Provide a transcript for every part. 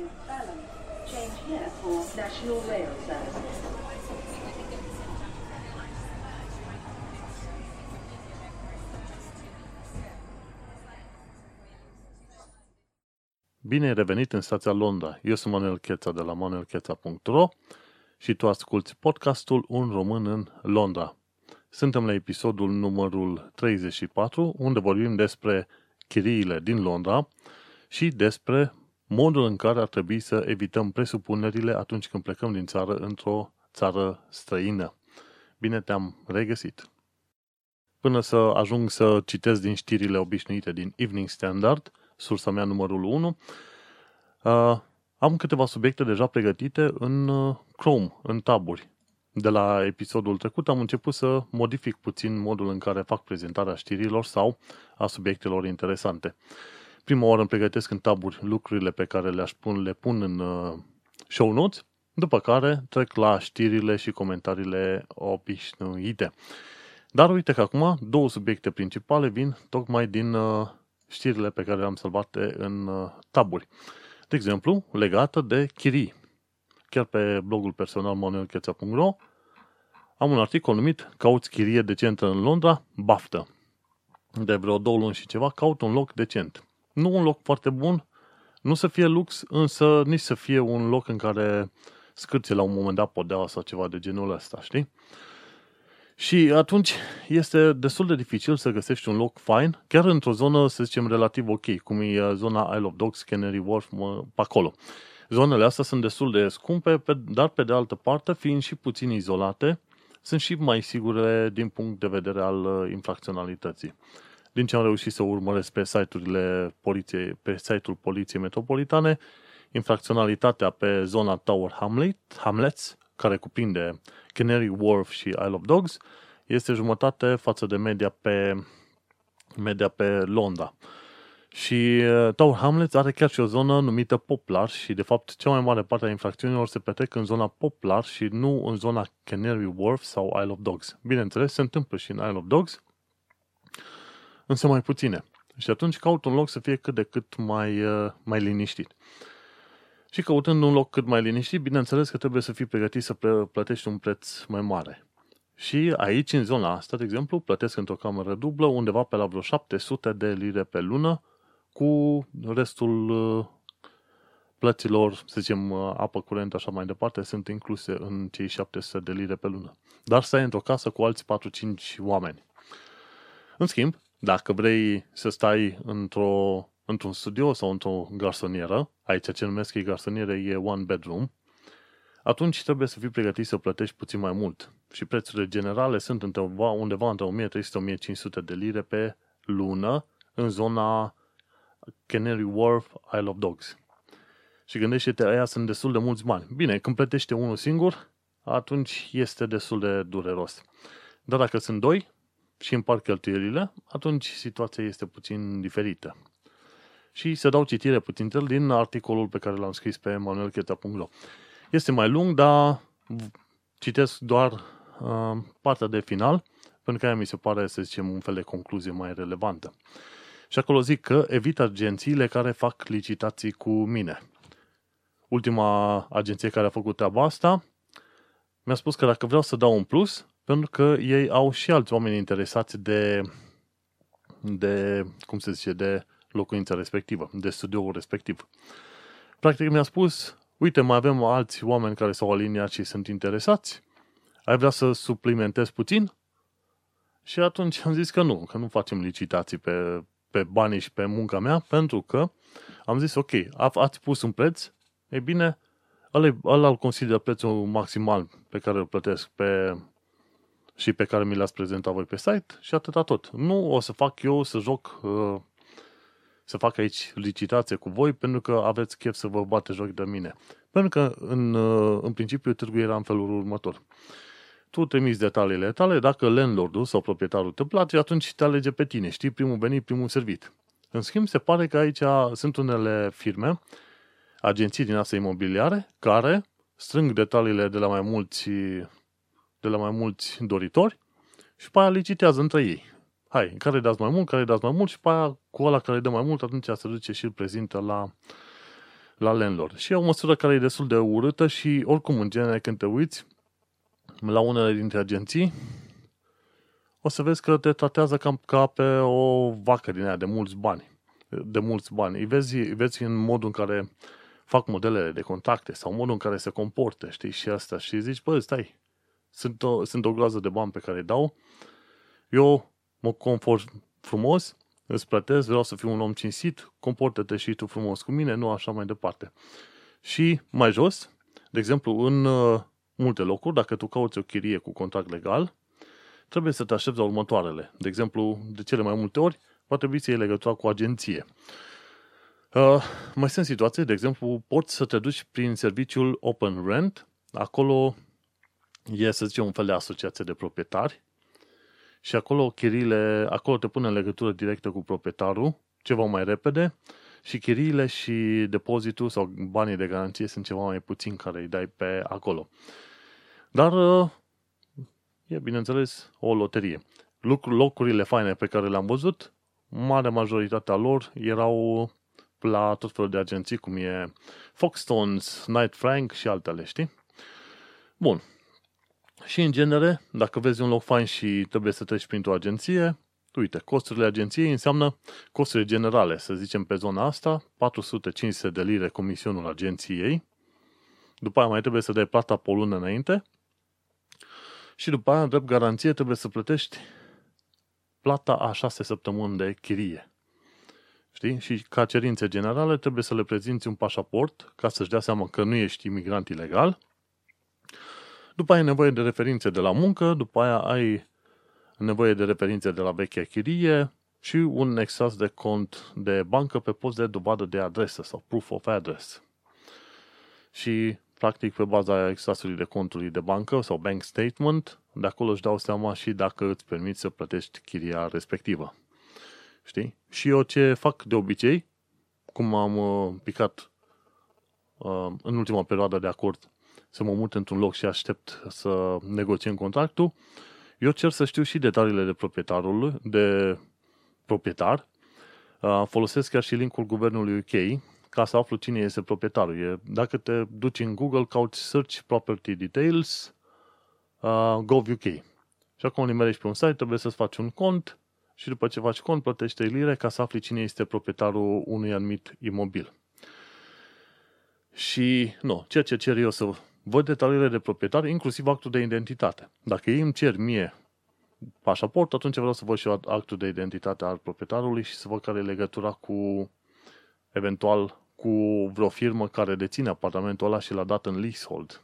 to Balham. Change here for National Rail Services. Bine ai revenit în stația Londra. Eu sunt Manuel Cheța de la manuelcheța.ro și tu asculti podcastul Un român în Londra. Suntem la episodul numărul 34, unde vorbim despre chiriile din Londra și despre modul în care ar trebui să evităm presupunerile atunci când plecăm din țară într-o țară străină. Bine te-am regăsit! Până să ajung să citesc din știrile obișnuite din Evening Standard, sursa mea numărul 1, uh, am câteva subiecte deja pregătite în uh, Chrome, în taburi. De la episodul trecut am început să modific puțin modul în care fac prezentarea știrilor sau a subiectelor interesante. Prima oară îmi pregătesc în taburi lucrurile pe care le-aș pun, le pun în uh, show notes, după care trec la știrile și comentariile obișnuite. Dar uite că acum două subiecte principale vin tocmai din uh, știrile pe care le-am salvate în uh, taburi. De exemplu, legată de chirii. Chiar pe blogul personal manuelcheța.ro am un articol numit Cauți chirie decentă în Londra, baftă. De vreo două luni și ceva, caut un loc decent. Nu un loc foarte bun, nu să fie lux, însă nici să fie un loc în care scârție la un moment dat podeaua sau ceva de genul ăsta, știi? Și atunci este destul de dificil să găsești un loc fain, chiar într-o zonă, să zicem, relativ ok, cum e uh, zona Isle of Dogs, Canary Wharf, mă, pe acolo. Zonele astea sunt destul de scumpe, dar pe de altă parte, fiind și puțin izolate, sunt și mai sigure din punct de vedere al uh, infracționalității. Din ce am reușit să urmăresc pe site-urile poliției, pe site-ul Poliției Metropolitane, infracționalitatea pe zona Tower Hamlet, Hamlets, care cuprinde Canary Wharf și Isle of Dogs, este jumătate față de media pe, media pe Londra. Și uh, Tower Hamlets are chiar și o zonă numită Poplar și, de fapt, cea mai mare parte a infracțiunilor se petrec în zona Poplar și nu în zona Canary Wharf sau Isle of Dogs. Bineînțeles, se întâmplă și în Isle of Dogs, însă mai puține. Și atunci caut un loc să fie cât de cât mai, uh, mai liniștit. Și căutând un loc cât mai liniștit, bineînțeles că trebuie să fii pregătit să plătești un preț mai mare. Și aici, în zona asta, de exemplu, plătesc într-o cameră dublă undeva pe la vreo 700 de lire pe lună, cu restul uh, plăților, să zicem, uh, apă curent, așa mai departe, sunt incluse în cei 700 de lire pe lună. Dar stai într-o casă cu alți 4-5 oameni. În schimb, dacă vrei să stai într-o, într-un studio sau într-o garsonieră, aici ce numesc ei garsoniere e one bedroom, atunci trebuie să fii pregătit să plătești puțin mai mult. Și prețurile generale sunt undeva, undeva între 1300-1500 de lire pe lună în zona Canary Wharf, Isle of Dogs. Și gândește-te, aia sunt destul de mulți bani. Bine, când plătește unul singur, atunci este destul de dureros. Dar dacă sunt doi și împart cheltuielile, atunci situația este puțin diferită. Și să dau citire puțin din articolul pe care l-am scris pe manuelcheta.ro. Este mai lung, dar citesc doar uh, partea de final, pentru că aia mi se pare, să zicem, un fel de concluzie mai relevantă. Și acolo zic că evit agențiile care fac licitații cu mine. Ultima agenție care a făcut treaba asta mi-a spus că dacă vreau să dau un plus, pentru că ei au și alți oameni interesați de, de cum se zice, de locuința respectivă, de studioul respectiv. Practic mi-a spus, uite, mai avem alți oameni care s-au aliniat și sunt interesați, ai vrea să suplimentezi puțin? Și atunci am zis că nu, că nu facem licitații pe, pe banii și pe munca mea, pentru că am zis, ok, ați pus un preț, e bine, ăla, ăla îl consider prețul maximal pe care îl plătesc pe, și pe care mi l-ați prezentat voi pe site și atâta tot. Nu o să fac eu să joc, uh, să fac aici licitație cu voi pentru că aveți chef să vă bate joc de mine. Pentru că, în, uh, în principiu, târgul era în felul următor tu trimiți detaliile tale, dacă landlordul sau proprietarul te place, atunci te alege pe tine, știi, primul venit, primul servit. În schimb, se pare că aici sunt unele firme, agenții din astea imobiliare, care strâng detaliile de la mai mulți, de la mai mulți doritori și pe aia licitează între ei. Hai, care dați mai mult, care dați mai mult și pe aia cu ăla care dă mai mult, atunci se duce și îl prezintă la, la landlord. Și e o măsură care e destul de urâtă și oricum, în genere, când te uiți la unele dintre agenții, o să vezi că te tratează cam ca pe o vacă din aia de mulți bani. De mulți bani. Îi vezi, îi vezi în modul în care fac modelele de contacte sau modul în care se comportă, știi, și asta. Și zici, bă, stai, sunt o, sunt o groază de bani pe care îi dau, eu mă confort frumos, îți plătesc, vreau să fiu un om cinstit, comportă-te și tu frumos cu mine, nu așa mai departe. Și mai jos, de exemplu, în uh, multe locuri, dacă tu cauți o chirie cu contract legal, trebuie să te aștepți la următoarele. De exemplu, de cele mai multe ori, va trebui să iei legătura cu agenție. Uh, mai sunt situații, de exemplu, poți să te duci prin serviciul Open Rent, acolo e, să zicem, un fel de asociație de proprietari și acolo chiriile, acolo te pune în legătură directă cu proprietarul, ceva mai repede, și chiriile și depozitul sau banii de garanție sunt ceva mai puțin care îi dai pe acolo. Dar uh, e, bineînțeles, o loterie. Locurile faine pe care le-am văzut, marea majoritatea lor erau la tot felul de agenții, cum e Foxtons, Night Frank și altele, știi? Bun. Și în genere, dacă vezi un loc fain și trebuie să treci printr-o agenție, uite, costurile agenției înseamnă costurile generale, să zicem pe zona asta, 450 de lire comisionul agenției, după aia mai trebuie să dai plata pe o lună înainte și după aia, drept garanție, trebuie să plătești plata a șase săptămâni de chirie. Știi? Și ca cerințe generale trebuie să le prezinți un pașaport ca să-și dea seama că nu ești imigrant ilegal. După aia ai nevoie de referințe de la muncă, după aia ai nevoie de referințe de la vechea chirie și un extras de cont de bancă pe post de dovadă de adresă sau proof of address. Și practic pe baza extrasului de contului de bancă sau bank statement, de acolo își dau seama și dacă îți permiți să plătești chiria respectivă. Știi? Și eu ce fac de obicei, cum am uh, picat uh, în ultima perioadă de acord să mă mut într-un loc și aștept să negociem contractul, eu cer să știu și detaliile de proprietarul, de proprietar. Uh, folosesc chiar și linkul guvernului UK ca să aflu cine este proprietarul. E, dacă te duci în Google, cauți Search Property Details, uh, Gov.uk. Și acum nimerești pe un site, trebuie să-ți faci un cont și după ce faci cont, plătești lire ca să afli cine este proprietarul unui anumit imobil. Și, nu, ceea ce cer eu să văd detaliile de proprietar, inclusiv actul de identitate. Dacă ei îmi cer mie pașaport, atunci vreau să văd și actul de identitate al proprietarului și să văd care e legătura cu, eventual, cu vreo firmă care deține apartamentul ăla și l-a dat în leasehold.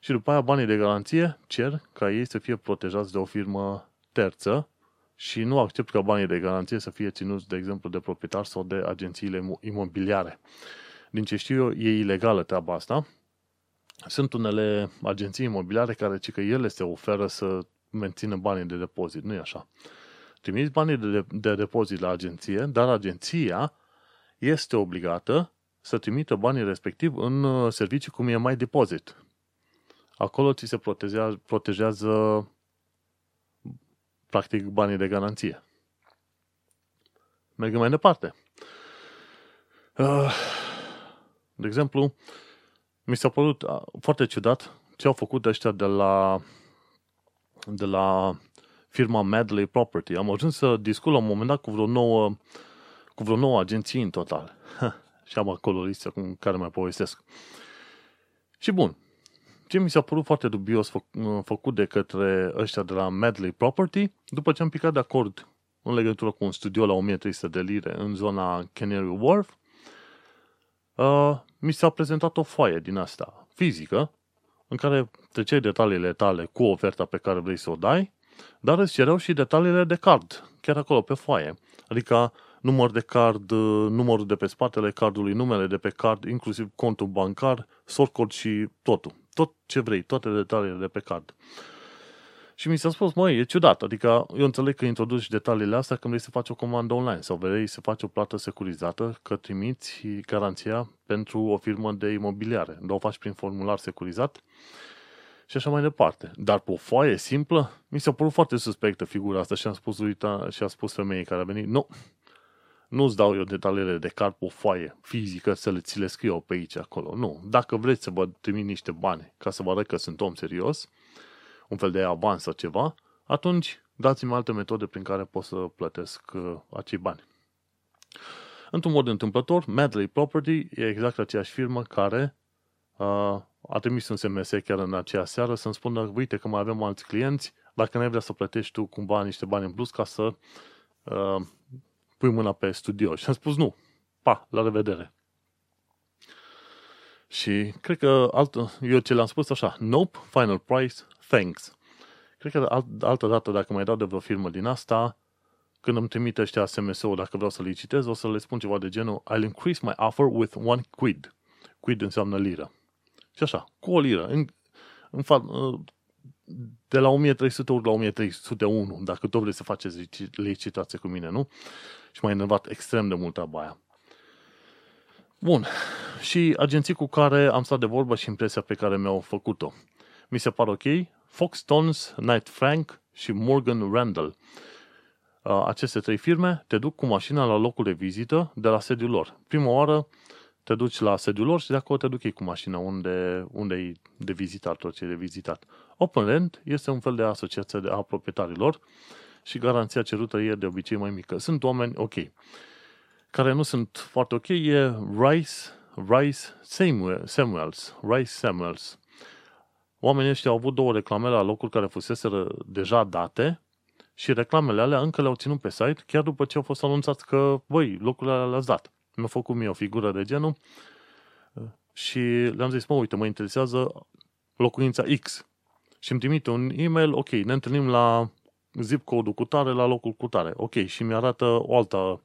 Și după aia banii de garanție cer ca ei să fie protejați de o firmă terță și nu accept ca banii de garanție să fie ținuți, de exemplu, de proprietar sau de agențiile imobiliare. Din ce știu eu, e ilegală treaba asta. Sunt unele agenții imobiliare care ci că ele se oferă să mențină banii de depozit, nu e așa. Trimiți banii de, de depozit la agenție, dar agenția este obligată să trimită banii respectiv în uh, servicii cum e mai depozit. Acolo ți se protejează, protejează practic banii de garanție. Mergem mai departe. Uh, de exemplu, mi s-a părut uh, foarte ciudat ce au făcut ăștia de la, de la firma Medley Property. Am ajuns să discut la un moment dat cu vreo nouă, cu vreo nouă agenție în total. și am acolo listă cu care mai povestesc. Și bun, ce mi s-a părut foarte dubios fă, făcut de către ăștia de la Medley Property, după ce am picat de acord în legătură cu un studio la 1300 de lire în zona Canary Wharf, uh, mi s-a prezentat o foaie din asta fizică, în care treceai detaliile tale cu oferta pe care vrei să o dai, dar îți cereau și detaliile de card, chiar acolo pe foaie. Adică număr de card, numărul de pe spatele cardului, numele de pe card, inclusiv contul bancar, sort code și totul tot ce vrei, toate detaliile de pe card. Și mi s-a spus, măi, e ciudat, adică eu înțeleg că introduci detaliile astea când vrei să faci o comandă online sau vrei să faci o plată securizată, că trimiți garanția pentru o firmă de imobiliare, dar o faci prin formular securizat și așa mai departe. Dar pe o foaie simplă, mi s-a părut foarte suspectă figura asta și am spus, uita, și a spus femeii care a venit, nu, nu-ți dau eu detaliile de card pe o foaie fizică să le, ți le scriu eu pe aici, acolo. Nu. Dacă vreți să vă trimit niște bani ca să vă arăt că sunt om serios, un fel de avans sau ceva, atunci dați-mi alte metode prin care pot să plătesc uh, acei bani. Într-un mod întâmplător, Medley Property e exact aceeași firmă care uh, a trimis un SMS chiar în aceea seară să-mi spună, uite că mai avem alți clienți, dacă n-ai vrea să plătești tu cumva niște bani în plus ca să uh, pui mâna pe studio. Și am spus nu. Pa, la revedere. Și cred că alt, eu ce le-am spus așa, nope, final price, thanks. Cred că alt, altă dată, dacă mai dau de vreo firmă din asta, când îmi trimite ăștia SMS-ul, dacă vreau să licitez, o să le spun ceva de genul I'll increase my offer with one quid. Quid înseamnă liră. Și așa, cu o liră. În, în fa- de la 1300 ori la 1301, dacă tot vreți să faceți licitație cu mine, nu? Și m-a enervat extrem de mult treaba aia. Bun. Și agenții cu care am stat de vorbă și impresia pe care mi-au făcut-o. Mi se par ok. Fox Stones, Knight Frank și Morgan Randall. Aceste trei firme te duc cu mașina la locul de vizită de la sediul lor. Prima oară te duci la sediul lor și de acolo te duc ei cu mașina unde, unde e de vizitat tot ce e de vizitat. Open Land este un fel de asociație de a proprietarilor și garanția cerută e de obicei mai mică. Sunt oameni ok. Care nu sunt foarte ok e Rice, Rice Samuels, Rice Samuels. Oamenii ăștia au avut două reclame la locuri care fusese deja date și reclamele alea încă le-au ținut pe site chiar după ce au fost anunțat că, băi, locurile alea le-ați dat. Mi-a făcut mie o figură de genul și le-am zis, mă, uite, mă interesează locuința X. Și îmi trimite un e-mail, ok, ne întâlnim la zip code cu tare, la locul cu tare. Ok, și mi-arată o altă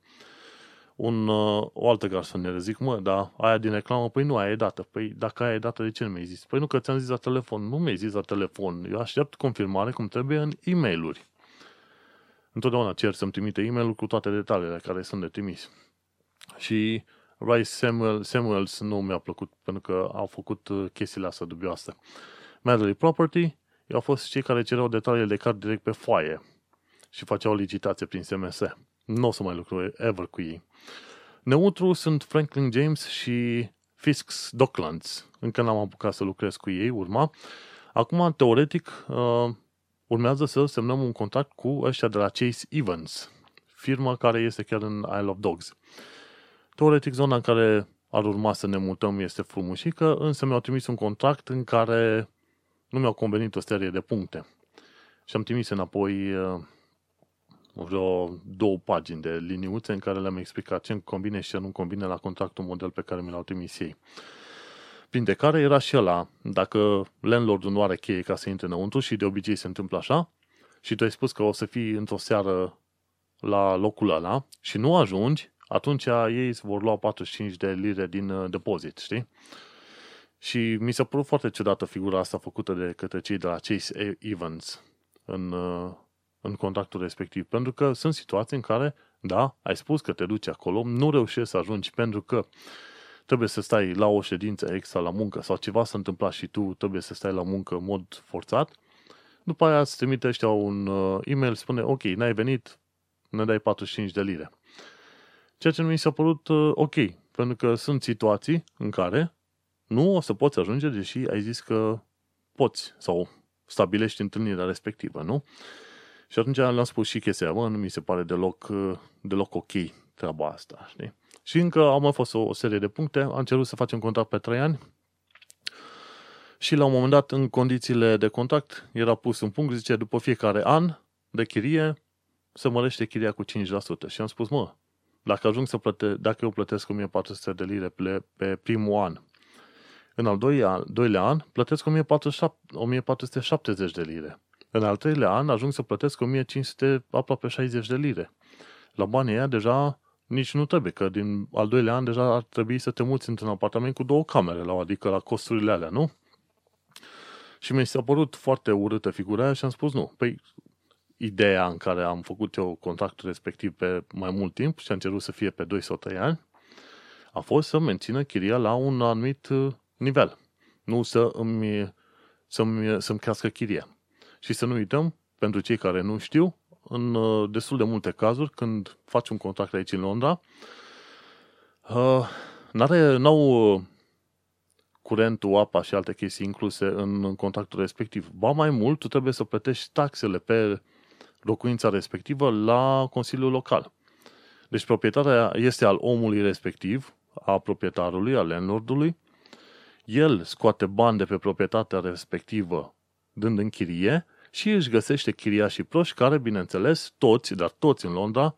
un, o altă garsonieră. Zic, mă, dar aia din reclamă, păi nu, aia e dată. Păi dacă aia e dată, de ce nu mi-ai zis? Păi nu, că ți-am zis la telefon. Nu mi-ai zis la telefon. Eu aștept confirmare cum trebuie în e mail Întotdeauna cer să-mi trimite e mail cu toate detaliile care sunt de trimis. Și Rice Samuel, Samuels nu mi-a plăcut pentru că au făcut uh, chestiile astea dubioase. Medley Property au fost cei care cereau detaliile de card direct pe foaie și făceau licitație prin SMS. Nu o să mai lucru ever cu ei. Neutru sunt Franklin James și Fisks Docklands. Încă n-am apucat să lucrez cu ei, urma. Acum, teoretic, uh, urmează să semnăm un contract cu ăștia de la Chase Evans, firma care este chiar în Isle of Dogs. Teoretic, zona în care ar urma să ne mutăm este frumușică, însă mi-au trimis un contract în care nu mi-au convenit o serie de puncte. Și am trimis înapoi uh, vreo două pagini de liniuțe în care le-am explicat ce combine și ce nu combine la contractul model pe care mi l-au trimis ei. Printre care era și ăla, dacă landlordul nu are cheie ca să intre înăuntru și de obicei se întâmplă așa, și tu ai spus că o să fii într-o seară la locul ăla și nu ajungi, atunci ei îți vor lua 45 de lire din uh, depozit, știi? Și mi s-a părut foarte ciudată figura asta făcută de către cei de la Chase Evans în, uh, în contactul respectiv. Pentru că sunt situații în care, da, ai spus că te duci acolo, nu reușești să ajungi pentru că trebuie să stai la o ședință extra la muncă sau ceva s-a întâmplat și tu trebuie să stai la muncă în mod forțat, după aia îți trimite ăștia un uh, e-mail, spune, ok, n-ai venit, ne dai 45 de lire. Ceea ce nu mi s-a părut uh, ok, pentru că sunt situații în care nu o să poți ajunge, deși ai zis că poți sau stabilești întâlnirea respectivă, nu? Și atunci le-am spus și chestia, mă, nu mi se pare deloc, deloc ok treaba asta, știi? Și încă au mai fost o, o serie de puncte, am cerut să facem contract pe 3 ani și la un moment dat, în condițiile de contract, era pus un punct, zice, după fiecare an de chirie, se mărește chiria cu 5%. Și am spus, mă, dacă ajung să plăte, dacă eu plătesc 1400 de lire pe, pe primul an în al doilea, doilea an plătesc 1470 de lire. În al treilea an ajung să plătesc 1500, aproape 60 de lire. La banii aia deja nici nu trebuie, că din al doilea an deja ar trebui să te muți într-un apartament cu două camere, la, adică la costurile alea, nu? Și mi s-a părut foarte urâtă figura aia și am spus nu. Păi, ideea în care am făcut eu contractul respectiv pe mai mult timp și am cerut să fie pe 2 sau 3 ani, a fost să mențină chiria la un anumit nivel. Nu să îmi, să-mi, să-mi crească chiria. Și să nu uităm, pentru cei care nu știu, în uh, destul de multe cazuri, când faci un contract aici în Londra, uh, n-are, n-au uh, curentul, apa și alte chestii incluse în contractul respectiv. Ba mai mult, tu trebuie să plătești taxele pe locuința respectivă la Consiliul Local. Deci proprietatea este al omului respectiv, a proprietarului, al landlordului. El scoate bani de pe proprietatea respectivă dând în chirie și își găsește chiriașii proști care, bineînțeles, toți, dar toți în Londra,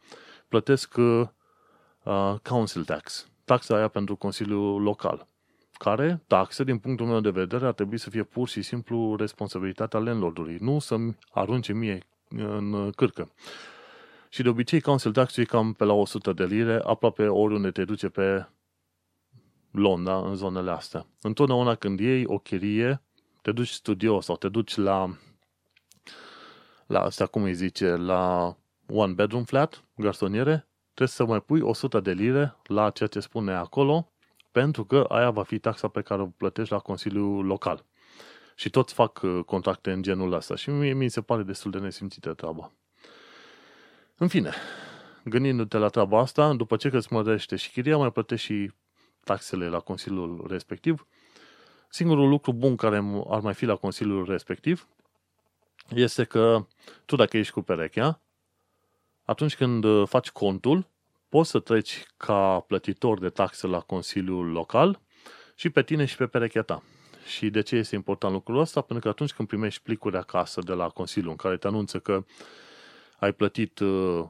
plătesc uh, council tax, taxa aia pentru Consiliul Local care, taxe, din punctul meu de vedere, ar trebui să fie pur și simplu responsabilitatea landlordului, nu să-mi arunce mie în cârcă. Și de obicei council tax e cam pe la 100 de lire, aproape oriunde te duce pe Londra, în zonele astea. Întotdeauna când iei o chirie, te duci studio sau te duci la la asta, cum îi zice, la one bedroom flat, garsoniere, trebuie să mai pui 100 de lire la ceea ce spune acolo pentru că aia va fi taxa pe care o plătești la Consiliul Local. Și toți fac uh, contracte în genul ăsta și mie mi se pare destul de nesimțită treaba. În fine, gândindu-te la treaba asta, după ce îți mărește și șchiria, mai plătești și taxele la Consiliul respectiv. Singurul lucru bun care ar mai fi la Consiliul respectiv este că tu dacă ești cu perechea, atunci când uh, faci contul, poți să treci ca plătitor de taxe la Consiliul Local și pe tine și pe perechea ta. Și de ce este important lucrul ăsta? Pentru că atunci când primești plicuri acasă de la Consiliu în care te anunță că ai plătit uh,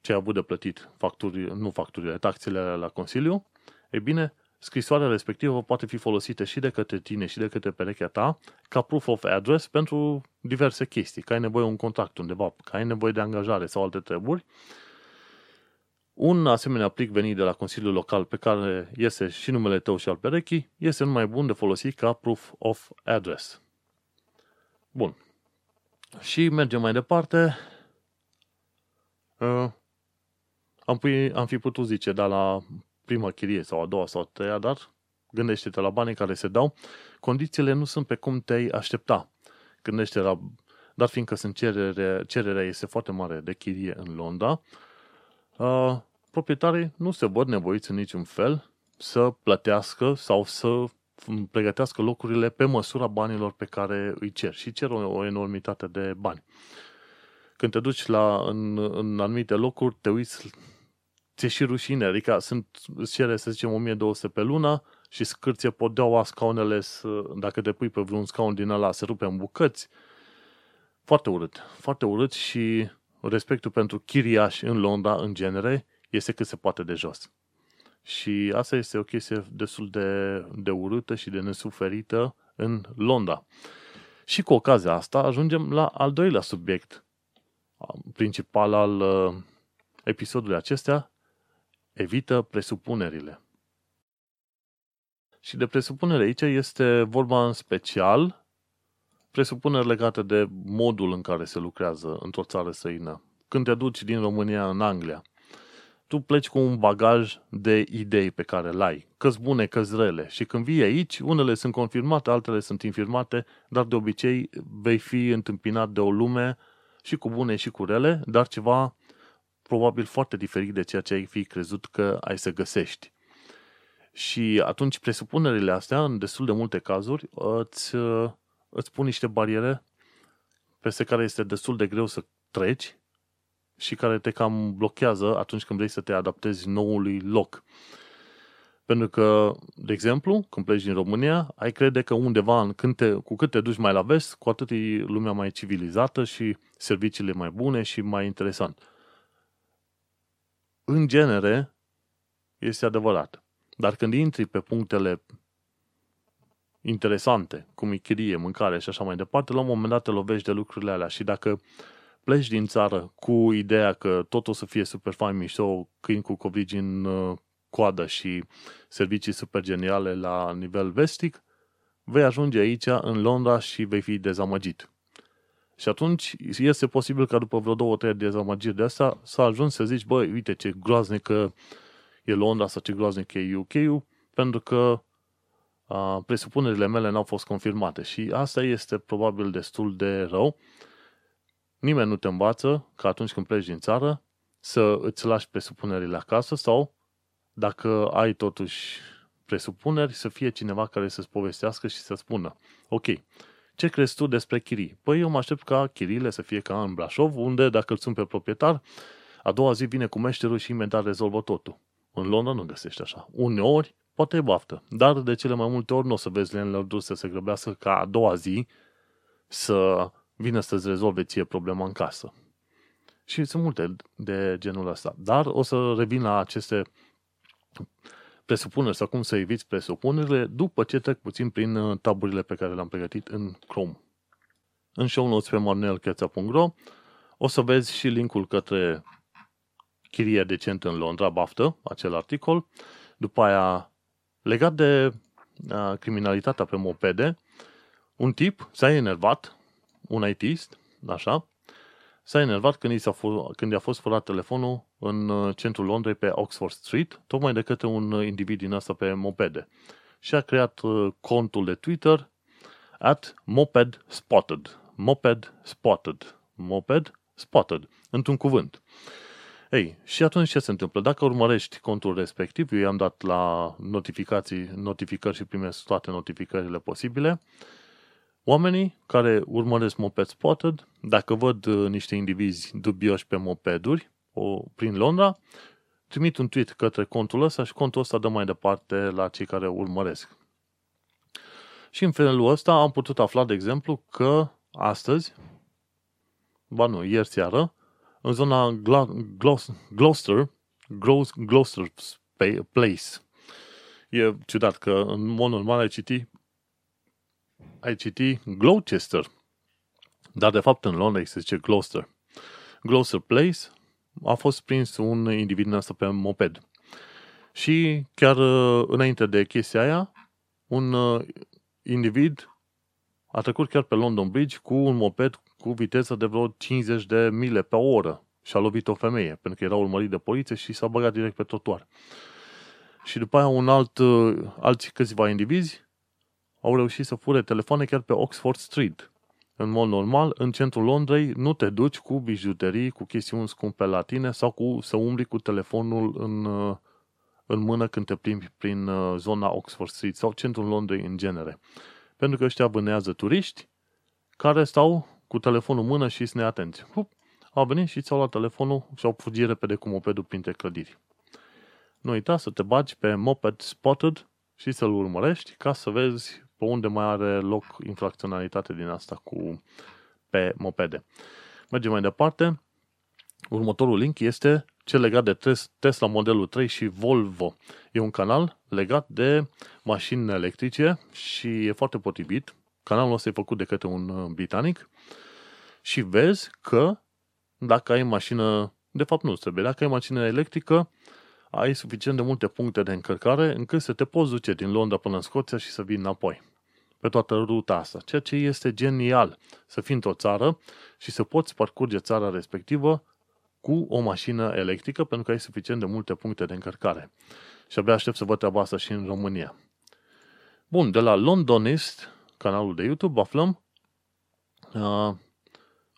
ce ai avut de plătit, facturi, nu facturile, taxele la Consiliu, e bine, scrisoarea respectivă poate fi folosită și de către tine și de către perechea ta ca proof of address pentru diverse chestii, că ai nevoie de un contact undeva, că ai nevoie de angajare sau alte treburi un asemenea plic venit de la Consiliul Local pe care iese și numele tău și al perechii, este mai bun de folosit ca proof of address. Bun. Și mergem mai departe. Uh, am, pui, am fi putut zice, da, la prima chirie sau a doua sau a treia, dar gândește-te la banii care se dau. Condițiile nu sunt pe cum te-ai aștepta. Gândește la, dar fiindcă sunt cerere, cererea este foarte mare de chirie în Londra, uh, proprietarii nu se văd nevoiți în niciun fel să plătească sau să pregătească locurile pe măsura banilor pe care îi cer și cer o, o enormitate de bani. Când te duci la, în, în anumite locuri, te uiți, ți și rușine, adică sunt, îți cere, să zicem, 1200 pe lună și scârție podeaua scaunele, dacă te pui pe vreun scaun din ăla, se rupe în bucăți. Foarte urât, foarte urât și respectul pentru chiriași în Londra, în genere, este cât se poate de jos. Și asta este o chestie destul de, de urâtă și de nesuferită în Londra. Și cu ocazia asta ajungem la al doilea subiect principal al uh, episodului acestea, evită presupunerile. Și de presupunere aici este vorba în special presupuneri legate de modul în care se lucrează într-o țară străină. Când te duci din România în Anglia, tu pleci cu un bagaj de idei pe care le ai, că bune, că rele. Și când vii aici, unele sunt confirmate, altele sunt infirmate, dar de obicei vei fi întâmpinat de o lume și cu bune și cu rele, dar ceva probabil foarte diferit de ceea ce ai fi crezut că ai să găsești. Și atunci presupunerile astea, în destul de multe cazuri, îți, îți pun niște bariere peste care este destul de greu să treci și care te cam blochează atunci când vrei să te adaptezi noului loc. Pentru că, de exemplu, când pleci din România, ai crede că undeva, când te, cu cât te duci mai la vest, cu atât e lumea mai civilizată și serviciile mai bune și mai interesant. În genere, este adevărat. Dar când intri pe punctele interesante, cum e chirie, mâncare și așa mai departe, la un moment dat te lovești de lucrurile alea și dacă pleci din țară cu ideea că tot o să fie super fain mișto, câini cu covrigi în uh, coadă și servicii super geniale la nivel vestic, vei ajunge aici, în Londra, și vei fi dezamăgit. Și atunci este posibil ca după vreo două, trei dezamăgiri de asta să ajungi să zici, băi, uite ce groaznică e Londra sau ce groaznic e UK-ul, pentru că a, presupunerile mele n-au fost confirmate. Și asta este probabil destul de rău nimeni nu te învață că atunci când pleci din țară să îți lași presupunerile acasă sau dacă ai totuși presupuneri, să fie cineva care să-ți povestească și să spună ok, ce crezi tu despre chirii? Păi eu mă aștept ca chiriile să fie ca în Brașov, unde dacă îl sunt pe proprietar, a doua zi vine cu meșterul și imediat rezolvă totul. În Londra nu găsești așa. Uneori, poate e baftă, dar de cele mai multe ori nu o să vezi lenilor dus să se grăbească ca a doua zi să vină să-ți rezolve ție problema în casă. Și sunt multe de genul ăsta. Dar o să revin la aceste presupuneri sau cum să eviți presupunerile după ce trec puțin prin uh, taburile pe care le-am pregătit în Chrome. În show notes pe marnelcheța.ro o să vezi și linkul către chirie decent în Londra, baftă, acel articol. După aia, legat de uh, criminalitatea pe mopede, un tip s-a enervat, un ITist, așa, s-a enervat când, i s-a f- când i-a fost furat telefonul în uh, centrul Londrei pe Oxford Street, tocmai de către un uh, individ din asta pe mopede. Și a creat uh, contul de Twitter at moped spotted. Moped spotted. Moped spotted. Într-un cuvânt. Ei, și atunci ce se întâmplă? Dacă urmărești contul respectiv, eu i-am dat la notificații, notificări și primesc toate notificările posibile, Oamenii care urmăresc Moped Spotted, dacă văd uh, niște indivizi dubioși pe mopeduri o, prin Londra, trimit un tweet către contul ăsta și contul ăsta dă mai departe la cei care urmăresc. Și în felul ăsta am putut afla, de exemplu, că astăzi, ba nu, ieri seară, în zona Gloucester, Gloucester Place, e ciudat că în mod normal ai citi ai citi Gloucester, dar de fapt în Londra se zice Gloucester. Gloucester Place a fost prins un individ în asta pe moped. Și chiar uh, înainte de chestia aia, un uh, individ a trecut chiar pe London Bridge cu un moped cu viteză de vreo 50 de mile pe oră și a lovit o femeie, pentru că era urmărit de poliție și s-a băgat direct pe trotuar. Și după aia un alt, uh, alți câțiva indivizi au reușit să fure telefoane chiar pe Oxford Street. În mod normal, în centrul Londrei nu te duci cu bijuterii, cu chestiuni scumpe la tine sau cu să umbli cu telefonul în, uh, în mână când te plimbi prin uh, zona Oxford Street sau centrul Londrei în genere. Pentru că ăștia vânează turiști care stau cu telefonul în mână și sunt neatenți. Hup, au venit și ți-au luat telefonul și au fugit repede cu mopedul printre clădiri. Nu uita să te bagi pe Moped Spotted și să-l urmărești ca să vezi pe unde mai are loc infracționalitate din asta cu pe mopede. Mergem mai departe. Următorul link este cel legat de Tesla modelul 3 și Volvo. E un canal legat de mașini electrice și e foarte potrivit. Canalul ăsta e făcut de către un uh, britanic și vezi că dacă ai mașină, de fapt nu trebuie, dacă ai mașină electrică, ai suficient de multe puncte de încărcare încât să te poți duce din Londra până în Scoția și să vii înapoi pe toată ruta asta, ceea ce este genial să fii într-o țară și să poți parcurge țara respectivă cu o mașină electrică pentru că ai suficient de multe puncte de încărcare. Și abia aștept să văd treaba asta și în România. Bun, de la Londonist, canalul de YouTube, aflăm uh,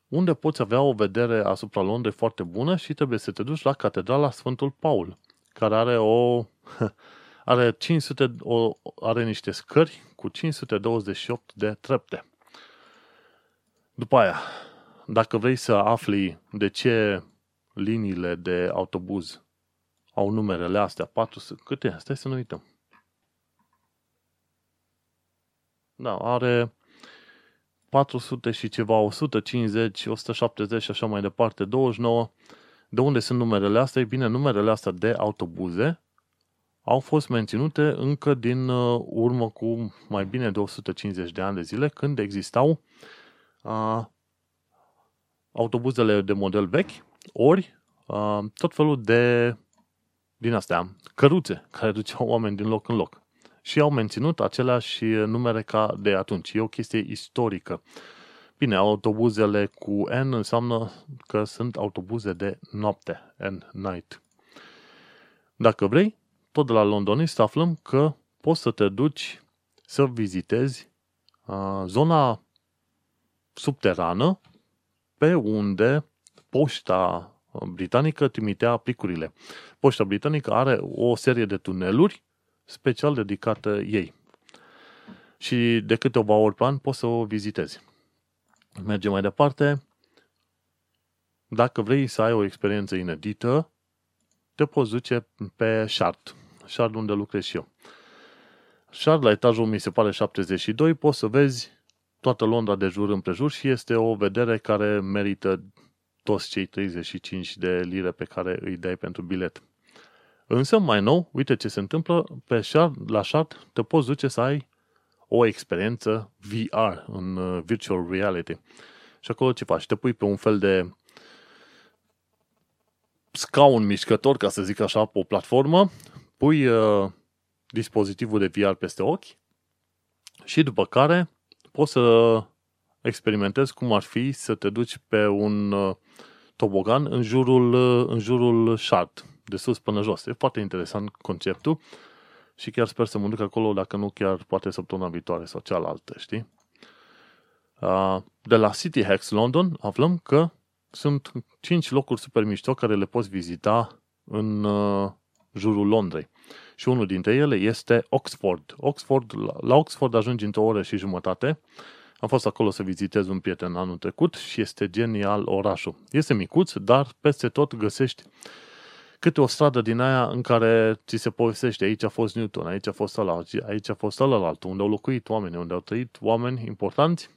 unde poți avea o vedere asupra Londrei foarte bună și trebuie să te duci la Catedrala Sfântul Paul care are o are 500 o, are niște scări cu 528 de trepte. După aia, dacă vrei să afli de ce liniile de autobuz au numerele astea, 400, câte? Stai să nu uităm. Da, are 400 și ceva, 150, 170 și așa mai departe, 29 de unde sunt numerele astea? E bine, numerele astea de autobuze au fost menținute încă din uh, urmă cu mai bine de 150 de ani de zile, când existau uh, autobuzele de model vechi, ori uh, tot felul de din astea, căruțe care duceau oameni din loc în loc. Și au menținut aceleași numere ca de atunci. E o chestie istorică. Bine, autobuzele cu N înseamnă că sunt autobuze de noapte, and night. Dacă vrei, tot de la londonist aflăm că poți să te duci să vizitezi uh, zona subterană pe unde poșta britanică trimitea plicurile. Poșta britanică are o serie de tuneluri special dedicată ei. Și de câteva ori pe an poți să o vizitezi. Mergem mai departe. Dacă vrei să ai o experiență inedită, te poți duce pe Shard. Shard unde lucrez și eu. Shard la etajul mi se pare 72, poți să vezi toată Londra de jur împrejur și este o vedere care merită toți cei 35 de lire pe care îi dai pentru bilet. Însă, mai nou, uite ce se întâmplă, pe Shard, la Shard te poți duce să ai o experiență VR, în uh, virtual reality. Și acolo ce faci? Te pui pe un fel de scaun mișcător, ca să zic așa, pe o platformă, pui uh, dispozitivul de VR peste ochi și după care poți să experimentezi cum ar fi să te duci pe un uh, tobogan în jurul, uh, în jurul shard, de sus până jos. E foarte interesant conceptul și chiar sper să mă duc acolo, dacă nu chiar poate săptămâna viitoare sau cealaltă, știi? Uh, de la City Hacks London aflăm că sunt 5 locuri super mișto care le poți vizita în jurul Londrei. Și unul dintre ele este Oxford. Oxford la Oxford ajungi într-o oră și jumătate am fost acolo să vizitez un prieten anul trecut și este genial orașul. Este micuț, dar peste tot găsești câte o stradă din aia în care ți se povestește aici a fost Newton, aici a fost ăla, aici a fost ăla unde au locuit oameni, unde au trăit oameni importanți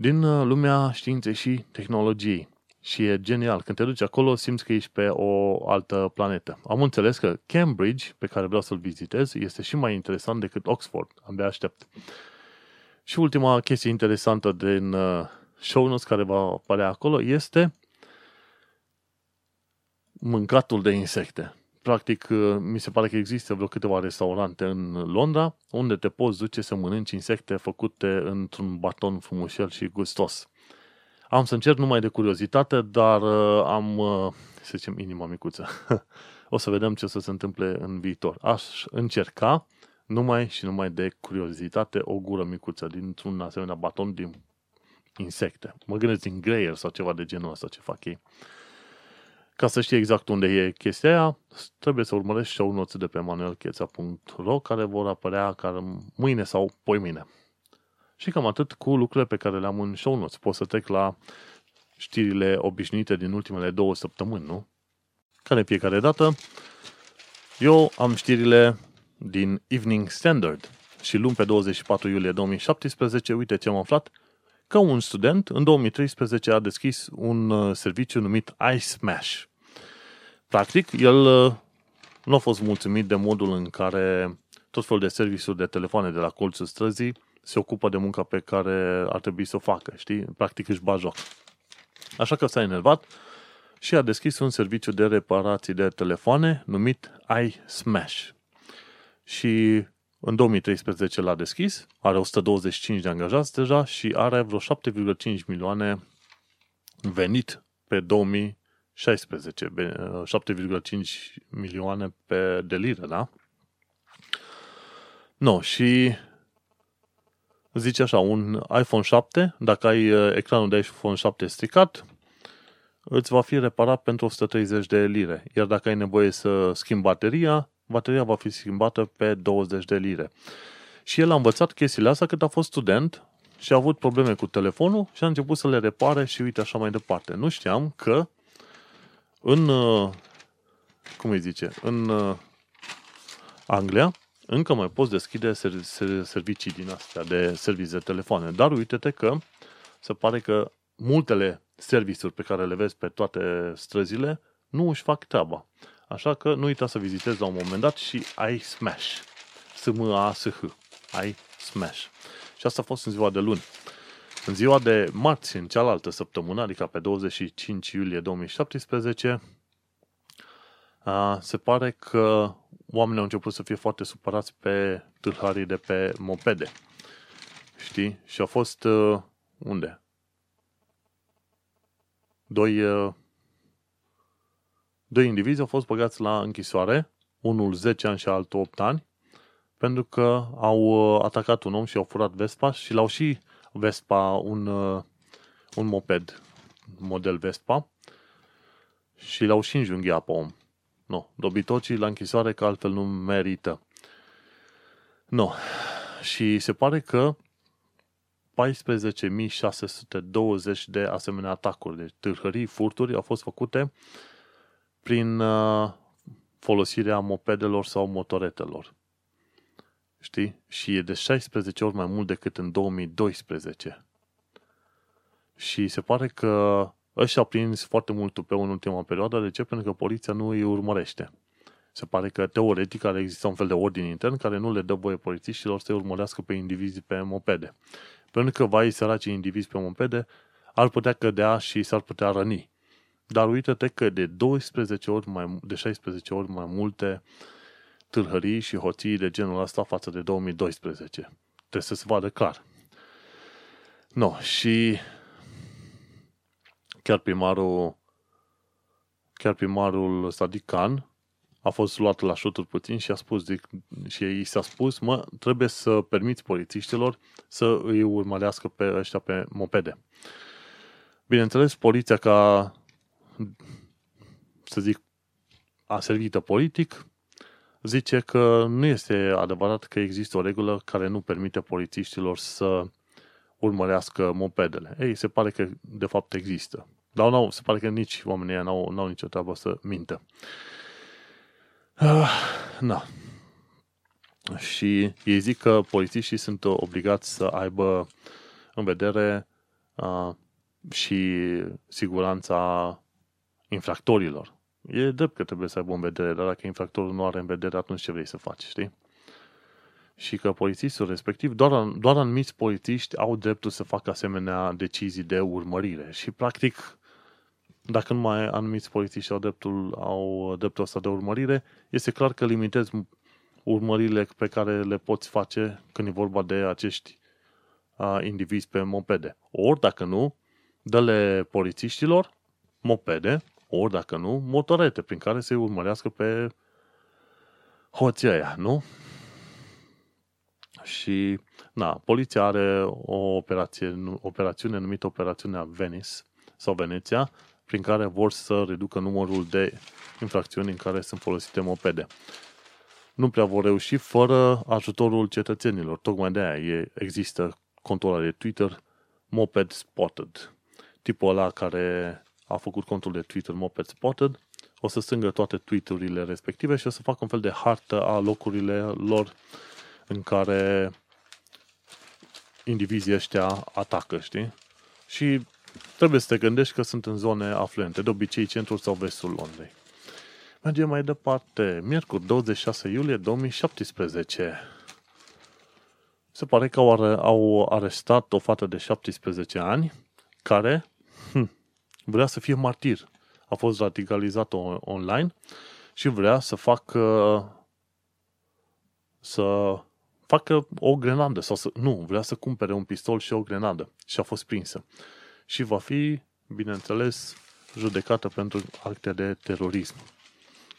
din uh, lumea științei și tehnologiei. Și e genial. Când te duci acolo, simți că ești pe o altă planetă. Am înțeles că Cambridge, pe care vreau să-l vizitez, este și mai interesant decât Oxford. Abia aștept. Și ultima chestie interesantă din uh, show notes care va apărea acolo este mâncatul de insecte. Practic, uh, mi se pare că există vreo câteva restaurante în Londra unde te poți duce să mănânci insecte făcute într-un baton frumușel și gustos. Am să încerc numai de curiozitate, dar uh, am, să zicem, inima micuță. o să vedem ce o să se întâmple în viitor. Aș încerca numai și numai de curiozitate o gură micuță dintr-un asemenea baton din insecte. Mă gândesc din greier sau ceva de genul ăsta ce fac ei. Ca să știi exact unde e chestia aia, trebuie să urmărești show notes de pe manuelcheța.ro care vor apărea care mâine sau poimine. Și cam atât cu lucrurile pe care le-am în show notes. Pot să trec la știrile obișnuite din ultimele două săptămâni, nu? Care fiecare dată eu am știrile din Evening Standard. Și luni pe 24 iulie 2017, uite ce am aflat, că un student în 2013 a deschis un uh, serviciu numit iSmash. Practic, el uh, nu a fost mulțumit de modul în care tot felul de serviciuri de telefoane de la colțul străzii se ocupă de munca pe care ar trebui să o facă, știi? Practic își joc. Așa că s-a enervat și a deschis un serviciu de reparații de telefoane numit iSmash și în 2013 l-a deschis, are 125 de angajați deja și are vreo 7,5 milioane venit pe 2016, 7,5 milioane pe de lire, da? No, și zice așa, un iPhone 7, dacă ai uh, ecranul de iPhone 7 stricat, îți va fi reparat pentru 130 de lire. Iar dacă ai nevoie să schimbi bateria, bateria va fi schimbată pe 20 de lire. Și el a învățat chestiile astea cât a fost student și a avut probleme cu telefonul și a început să le repare și uite așa mai departe. Nu știam că în, uh, cum îi zice, în uh, Anglia încă mai poți deschide servicii din astea de servicii de telefoane. Dar uite-te că se pare că multele serviciuri pe care le vezi pe toate străzile nu își fac treaba. Așa că nu uita să vizitezi la un moment dat și ai Smash. S-M-A-S-H. Ai Smash. Și asta a fost în ziua de luni. În ziua de marți, în cealaltă săptămână, adică pe 25 iulie 2017, se pare că oamenii au început să fie foarte supărați pe tâlharii de pe mopede. Știi? Și au fost uh, unde? Doi uh, Doi indivizi au fost băgați la închisoare, unul 10 ani și altul 8 ani, pentru că au uh, atacat un om și au furat Vespa și l-au și Vespa un, uh, un moped model Vespa și l-au și înjunghiat pe om. Nu, dobitocii la închisoare că altfel nu merită. Nu. Și se pare că 14.620 de asemenea atacuri, de târhării, furturi au fost făcute prin uh, folosirea mopedelor sau motoretelor. Știi? Și e de 16 ori mai mult decât în 2012. Și se pare că ăștia au prins foarte mult pe în ultima perioadă. De ce? Pentru că poliția nu îi urmărește. Se pare că teoretic ar exista un fel de ordin intern care nu le dă voie polițiștilor să urmărească pe indivizi pe mopede. Pentru că vai săraci indivizi pe mopede ar putea cădea și s-ar putea răni. Dar uite-te că de 12 ori mai, de 16 ori mai multe tâlhării și hoții de genul ăsta față de 2012. Trebuie să se vadă clar. No, și chiar primarul chiar primarul Sadiq Khan a fost luat la șuturi puțin și a spus și i s-a spus, mă, trebuie să permiți polițiștilor să îi urmărească pe ăștia pe mopede. Bineînțeles, poliția ca să zic aservită politic zice că nu este adevărat că există o regulă care nu permite polițiștilor să urmărească mopedele. Ei, se pare că de fapt există. Dar nu, se pare că nici oamenii ăia n-au, n-au nicio treabă să mintă. Uh, na. Și ei zic că polițiștii sunt obligați să aibă în vedere uh, și siguranța infractorilor. E drept că trebuie să aibă în vedere, dar dacă infractorul nu are în vedere, atunci ce vrei să faci, știi? Și că polițistul respectiv, doar, doar anumiți polițiști au dreptul să facă asemenea decizii de urmărire. Și, practic, dacă nu mai anumiți polițiști au dreptul, au dreptul ăsta de urmărire, este clar că limitezi urmările pe care le poți face când e vorba de acești uh, indivizi pe mopede. Ori, dacă nu, dă-le polițiștilor mopede, ori, dacă nu, motorete prin care să-i urmărească pe hoții aia, nu? Și, na, poliția are o operație, operațiune numită Operațiunea Venice sau Veneția, prin care vor să reducă numărul de infracțiuni în care sunt folosite mopede. Nu prea vor reuși fără ajutorul cetățenilor. Tocmai de aia există contul de Twitter Moped Spotted. Tipul ăla care a făcut contul de Twitter Moped Spotted o să strângă toate tweeturile respective și o să facă un fel de hartă a locurile lor în care indivizii ăștia atacă, știi? Și trebuie să te gândești că sunt în zone afluente, de obicei centrul sau vestul Londrei. Mergem mai departe. Miercuri, 26 iulie 2017. Se pare că au, au arestat o fată de 17 ani care hm, vrea să fie martir. A fost radicalizat online și vrea să facă să facă o grenadă sau să, nu, vrea să cumpere un pistol și o grenadă și a fost prinsă. Și va fi, bineînțeles, judecată pentru acte de terorism.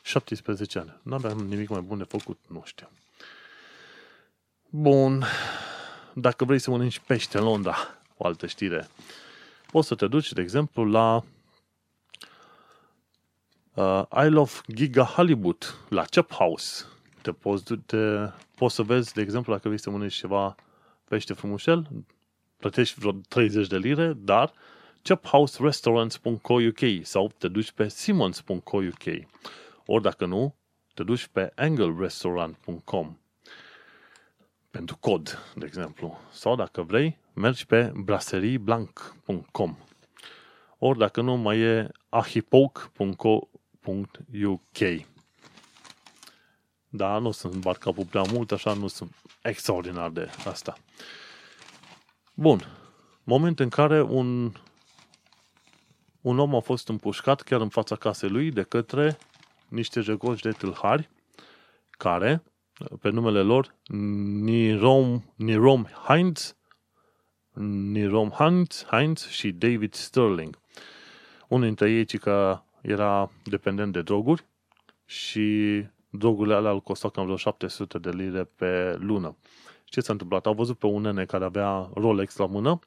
17 ani. Nu aveam nimic mai bun de făcut, nu știu. Bun. Dacă vrei să mănânci pește în Londra, o altă știre, poți să te duci, de exemplu, la uh, I Love Giga Halibut, la Chop House. Te poți, te, poți să vezi, de exemplu, dacă vrei să mănânci ceva pește frumușel, plătești vreo 30 de lire, dar chophouserestaurants.co.uk sau te duci pe simons.co.uk ori dacă nu, te duci pe anglerestaurant.com pentru cod, de exemplu. Sau dacă vrei, mergi pe braserieblanc.com ori dacă nu, mai e ahipoc.co.uk Da, nu sunt barca prea mult, așa nu sunt extraordinar de asta. Bun. Moment în care un, un om a fost împușcat chiar în fața casei lui de către niște jegoși de tâlhari care, pe numele lor, Nirom, Nirom Heinz, Nirom Heinz, Heinz și David Sterling. Unul dintre ei, că era dependent de droguri și drogurile alea îl costau cam vreo 700 de lire pe lună. Ce s-a întâmplat? Au văzut pe un nene care avea Rolex la mână,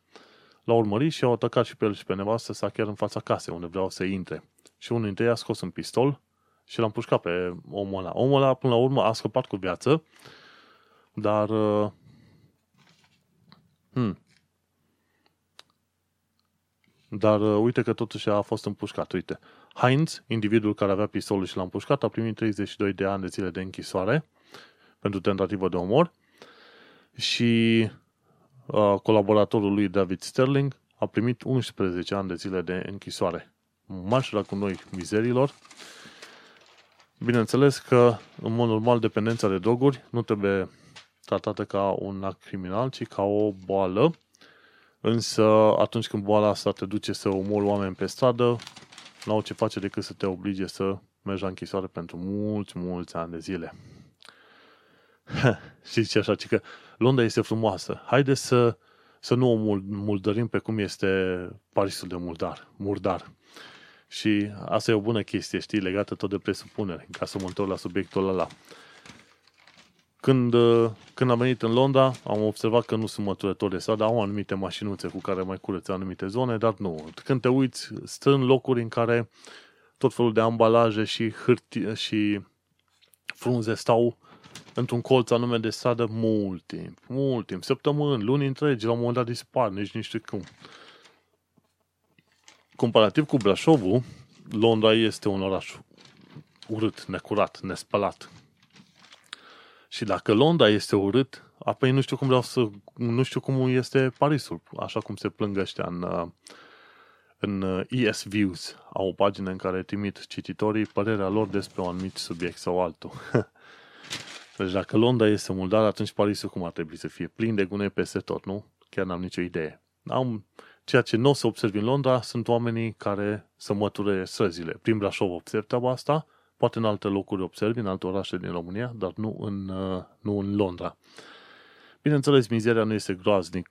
l-au urmărit și au atacat și pe el și pe nevastă sa chiar în fața casei, unde vreau să intre. Și unul dintre ei a scos un pistol și l-a împușcat pe omul ăla. Omul ăla, până la urmă, a scăpat cu viață, dar... Uh, hmm, dar uh, uite că totuși a fost împușcat. Uite, Heinz, individul care avea pistolul și l-a împușcat, a primit 32 de ani de zile de închisoare pentru tentativă de omor și uh, colaboratorul lui David Sterling a primit 11 ani de zile de închisoare. Marș cu noi mizerilor. Bineînțeles că, în mod normal, dependența de droguri nu trebuie tratată ca un act criminal, ci ca o boală Însă, atunci când boala asta te duce să omori oameni pe stradă, nu au ce face decât să te oblige să mergi la închisoare pentru mulți, mulți ani de zile. Și ce așa, că Londra este frumoasă. Haide să, să nu o muldărim pe cum este Parisul de murdar. murdar. Și asta e o bună chestie, știi, legată tot de presupunere, ca să mă întorc la subiectul ăla. Când, uh, când am venit în Londra, am observat că nu sunt măturători de stradă, au anumite mașinuțe cu care mai curăță anumite zone, dar nu. Când te uiți, strân locuri în care tot felul de ambalaje și hârtie și frunze stau într-un colț anume de stradă mult timp, mult timp, săptămâni, luni întregi, la un moment dat dispar, nici nu știu cum. Comparativ cu Brașovul, Londra este un oraș urât, necurat, nespălat. Și dacă Londra este urât, apoi nu știu cum vreau să, nu știu cum este Parisul, așa cum se plâng ăștia în, uh, în uh, ES Views, au o pagină în care trimit cititorii părerea lor despre un anumit subiect sau altul. deci dacă Londra este muldar, atunci Parisul cum ar trebui să fie? Plin de gunoi peste tot, nu? Chiar n-am nicio idee. Am, ceea ce nu o să observi în Londra sunt oamenii care să măture străzile. Prin Brașov observ treaba asta, Poate în alte locuri observi, în alte orașe din România, dar nu în, uh, nu în Londra. Bineînțeles, mizeria nu este groaznic,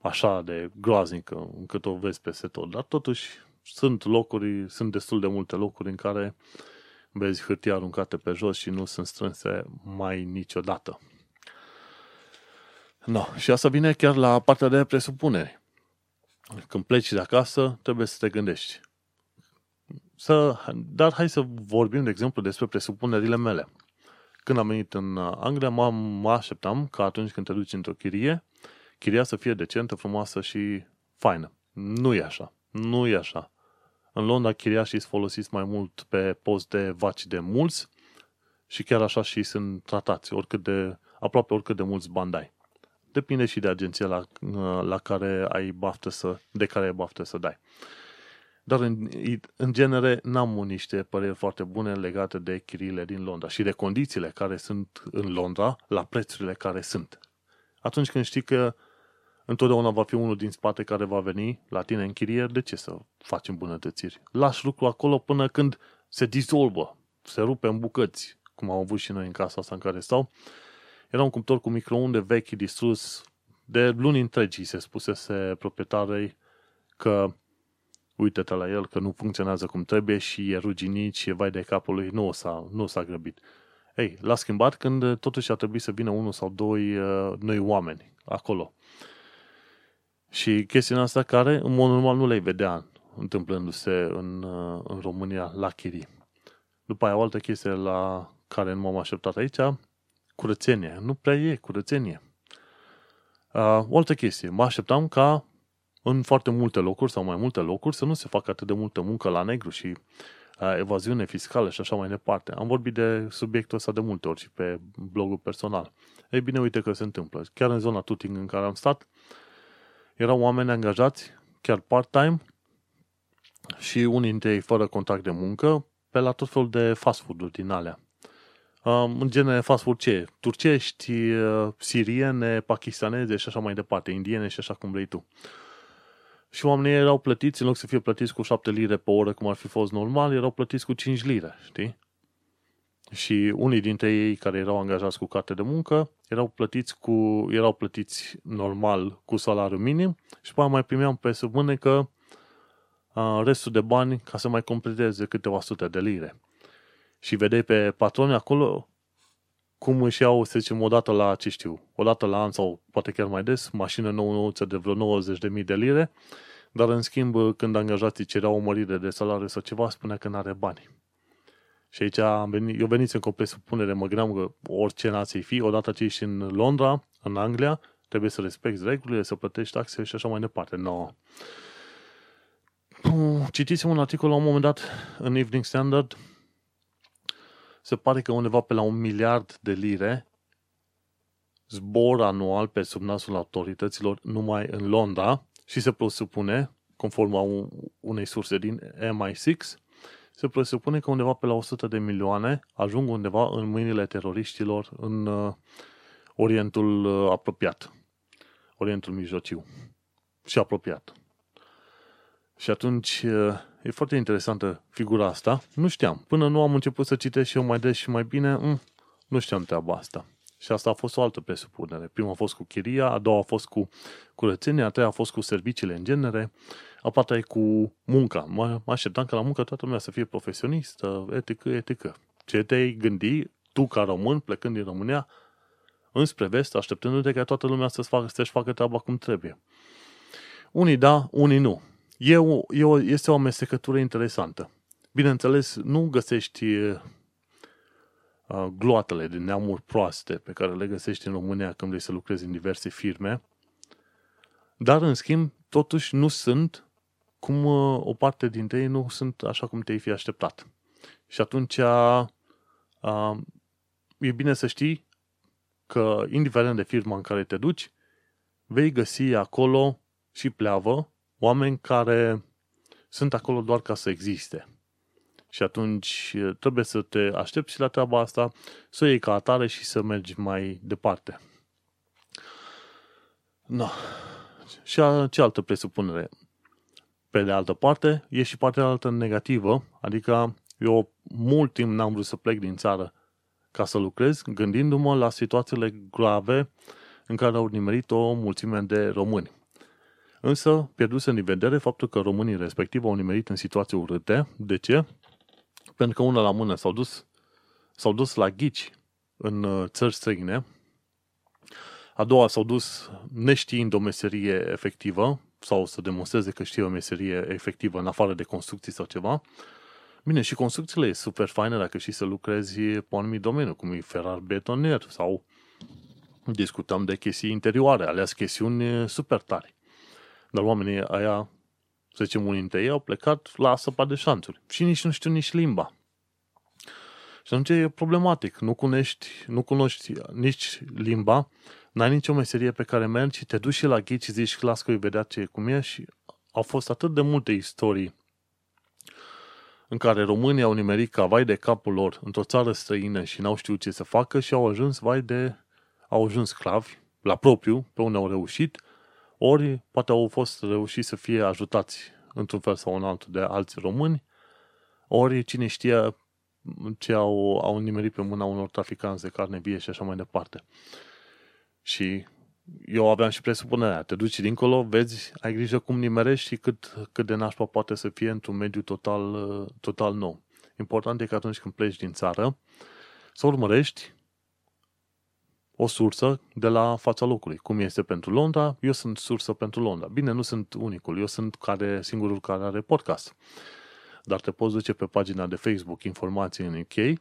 așa de groaznică, încât o vezi peste tot, dar totuși sunt locuri, sunt destul de multe locuri în care vezi hârtii aruncate pe jos și nu sunt strânse mai niciodată. No, și asta vine chiar la partea de presupuneri. Când pleci de acasă, trebuie să te gândești. Să, dar hai să vorbim, de exemplu, despre presupunerile mele. Când am venit în Anglia, mă, mă așteptam ca atunci când te duci într-o chirie, chiria să fie decentă, frumoasă și faină. Nu e așa. Nu e așa. În Londra, chiriașii sunt folosiți mai mult pe post de vaci de mulți și chiar așa și sunt tratați, oricât de, aproape oricât de mulți bandai. Depinde și de agenția la, la care ai baftă să, de care ai baftă să dai. Dar în, în genere n-am niște păreri foarte bune legate de chiriile din Londra și de condițiile care sunt în Londra la prețurile care sunt. Atunci când știi că întotdeauna va fi unul din spate care va veni la tine în chirie, de ce să faci îmbunătățiri? Lași lucru acolo până când se dizolvă, se rupe în bucăți, cum am avut și noi în casa asta în care stau. Era un cuptor cu microunde vechi distrus de luni întregi, se spusese proprietarei că uite-te la el că nu funcționează cum trebuie și e ruginit și e vai de capul lui, nu s-a, nu s-a grăbit. Ei, l-a schimbat când totuși a trebuit să vină unul sau doi uh, noi oameni acolo. Și chestiunea asta care, în mod normal, nu le-ai vedea întâmplându-se în, uh, în România la chirii. După aia, o altă chestie la care nu m-am așteptat aici, curățenie. Nu prea e curățenie. Uh, o altă chestie. Mă așteptam ca în foarte multe locuri sau mai multe locuri să nu se facă atât de multă muncă la negru și uh, evaziune fiscală și așa mai departe. Am vorbit de subiectul ăsta de multe ori și pe blogul personal. Ei bine, uite că se întâmplă. Chiar în zona Tuting în care am stat, erau oameni angajați, chiar part-time, și unii dintre ei fără contract de muncă, pe la tot felul de fast food-uri din alea. Um, în genere fast food ce? Turcești, uh, siriene, pakistaneze și așa mai departe, indiene și așa cum vrei tu și oamenii erau plătiți, în loc să fie plătiți cu 7 lire pe oră, cum ar fi fost normal, erau plătiți cu 5 lire, știi? Și unii dintre ei care erau angajați cu carte de muncă erau plătiți, cu, erau plătiți normal cu salariu minim și pe mai primeam pe că a, restul de bani ca să mai completeze câteva sute de lire. Și vedeai pe patroni acolo cum își iau, să zicem, o dată la, ce știu, o dată la an sau poate chiar mai des, mașină nouță de vreo 90.000 de lire, dar în schimb, când angajații cereau o mărire de salariu sau ceva, spunea că nu are bani. Și aici am venit, eu venit în presupunere, mă gândeam că orice nație fi, odată ce ești în Londra, în Anglia, trebuie să respecti regulile, să plătești taxe și așa mai departe. No. Citisem un articol la un moment dat în Evening Standard, se pare că undeva pe la un miliard de lire zbor anual pe sub nasul autorităților numai în Londra și se presupune, conform a unei surse din MI6, se presupune că undeva pe la 100 de milioane ajung undeva în mâinile teroriștilor în uh, Orientul uh, apropiat. Orientul mijlociu și apropiat. Și atunci uh, e foarte interesantă figura asta. Nu știam. Până nu am început să citesc și eu mai des și mai bine, mm, nu știam treaba asta. Și asta a fost o altă presupunere. Prima a fost cu chiria, a doua a fost cu curățenia, a treia a fost cu serviciile în genere, a patra e cu munca. Mă, mă așteptam ca la muncă toată lumea să fie profesionistă, etică, etică. Ce te-ai gândi tu ca român, plecând din România, înspre vest, așteptându-te ca toată lumea să-și facă, să facă treaba cum trebuie. Unii da, unii nu. E o, e o, este o amestecătură interesantă. Bineînțeles, nu găsești uh, gloatele din neamuri proaste pe care le găsești în România când vrei să lucrezi în diverse firme, dar, în schimb, totuși nu sunt cum uh, o parte dintre ei nu sunt așa cum te-ai fi așteptat. Și atunci a, a, e bine să știi că, indiferent de firma în care te duci, vei găsi acolo și pleavă oameni care sunt acolo doar ca să existe. Și atunci trebuie să te aștepți la treaba asta, să o iei ca atare și să mergi mai departe. No. Și a, ce altă presupunere? Pe de altă parte, e și partea altă negativă, adică eu mult timp n-am vrut să plec din țară ca să lucrez, gândindu-mă la situațiile grave în care au nimerit o mulțime de români. Însă, pierduse în vedere faptul că românii respectiv au nimerit în situații urâte. De ce? Pentru că una la mână s-au dus, s-au dus la ghici în uh, țări străine, a doua s-au dus neștiind o meserie efectivă sau să demonstreze că știe o meserie efectivă în afară de construcții sau ceva. Bine, și construcțiile e super faine dacă știi să lucrezi pe un anumit domeniu, cum e ferar betonier sau discutăm de chestii interioare, alea chestiuni super tari. Dar oamenii aia, să zicem, unii dintre ei au plecat la săpa de șanțuri și nici nu știu nici limba. Și atunci e problematic. Nu cunoști, nu cunoști nici limba, n-ai nicio meserie pe care mergi și te duci și la ghici și zici, las că îi vedea ce e cum e și au fost atât de multe istorii în care românii au nimerit ca vai de capul lor într-o țară străină și n-au știut ce să facă și au ajuns vai de au ajuns sclavi la propriu, pe unde au reușit, ori poate au fost reușit să fie ajutați într-un fel sau în altul de alți români, ori cine știe ce au, au nimerit pe mâna unor traficanți de carne vie și așa mai departe. Și eu aveam și presupunerea, te duci dincolo, vezi, ai grijă cum nimerești și cât, cât de nașpa poate să fie într-un mediu total, total nou. Important e că atunci când pleci din țară, să urmărești o sursă de la fața locului. Cum este pentru Londra, eu sunt sursă pentru Londra. Bine, nu sunt unicul, eu sunt care, singurul care are podcast. Dar te poți duce pe pagina de Facebook Informații în UK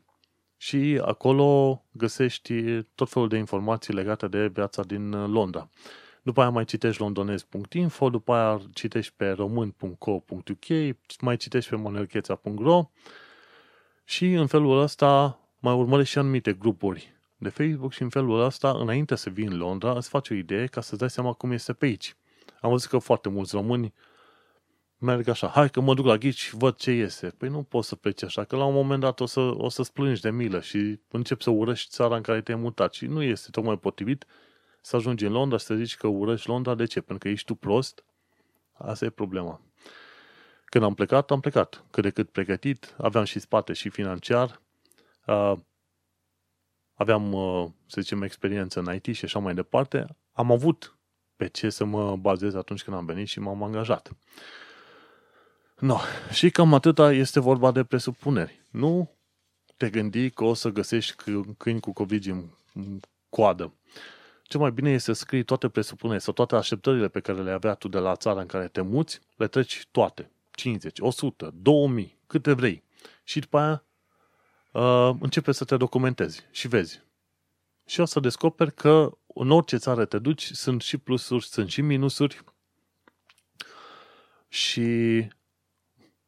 și acolo găsești tot felul de informații legate de viața din Londra. După aia mai citești londonez.info, după aia citești pe român.co.uk, mai citești pe monelcheța.ro și în felul ăsta mai urmărești și anumite grupuri de Facebook și în felul ăsta, înainte să vii în Londra, îți faci o idee ca să-ți dai seama cum este pe aici. Am văzut că foarte mulți români merg așa, hai că mă duc la ghici, văd ce iese. Păi nu poți să pleci așa, că la un moment dat o, să, o să-ți plângi de milă și începi să urăști țara în care te-ai mutat și nu este tocmai potrivit să ajungi în Londra și să zici că urăști Londra. De ce? Pentru că ești tu prost? Asta e problema. Când am plecat, am plecat. Cât de cât pregătit, aveam și spate și financiar, aveam, să zicem, experiență în IT și așa mai departe. Am avut pe ce să mă bazez atunci când am venit și m-am angajat. No. Și cam atâta este vorba de presupuneri. Nu te gândi că o să găsești câini cu covigi în coadă. Ce mai bine este să scrii toate presupunerile sau toate așteptările pe care le avea tu de la țara în care te muți, le treci toate. 50, 100, 2000, câte vrei. Și după aia uh, începe să te documentezi și vezi. Și o să descoperi că în orice țară te duci sunt și plusuri, sunt și minusuri și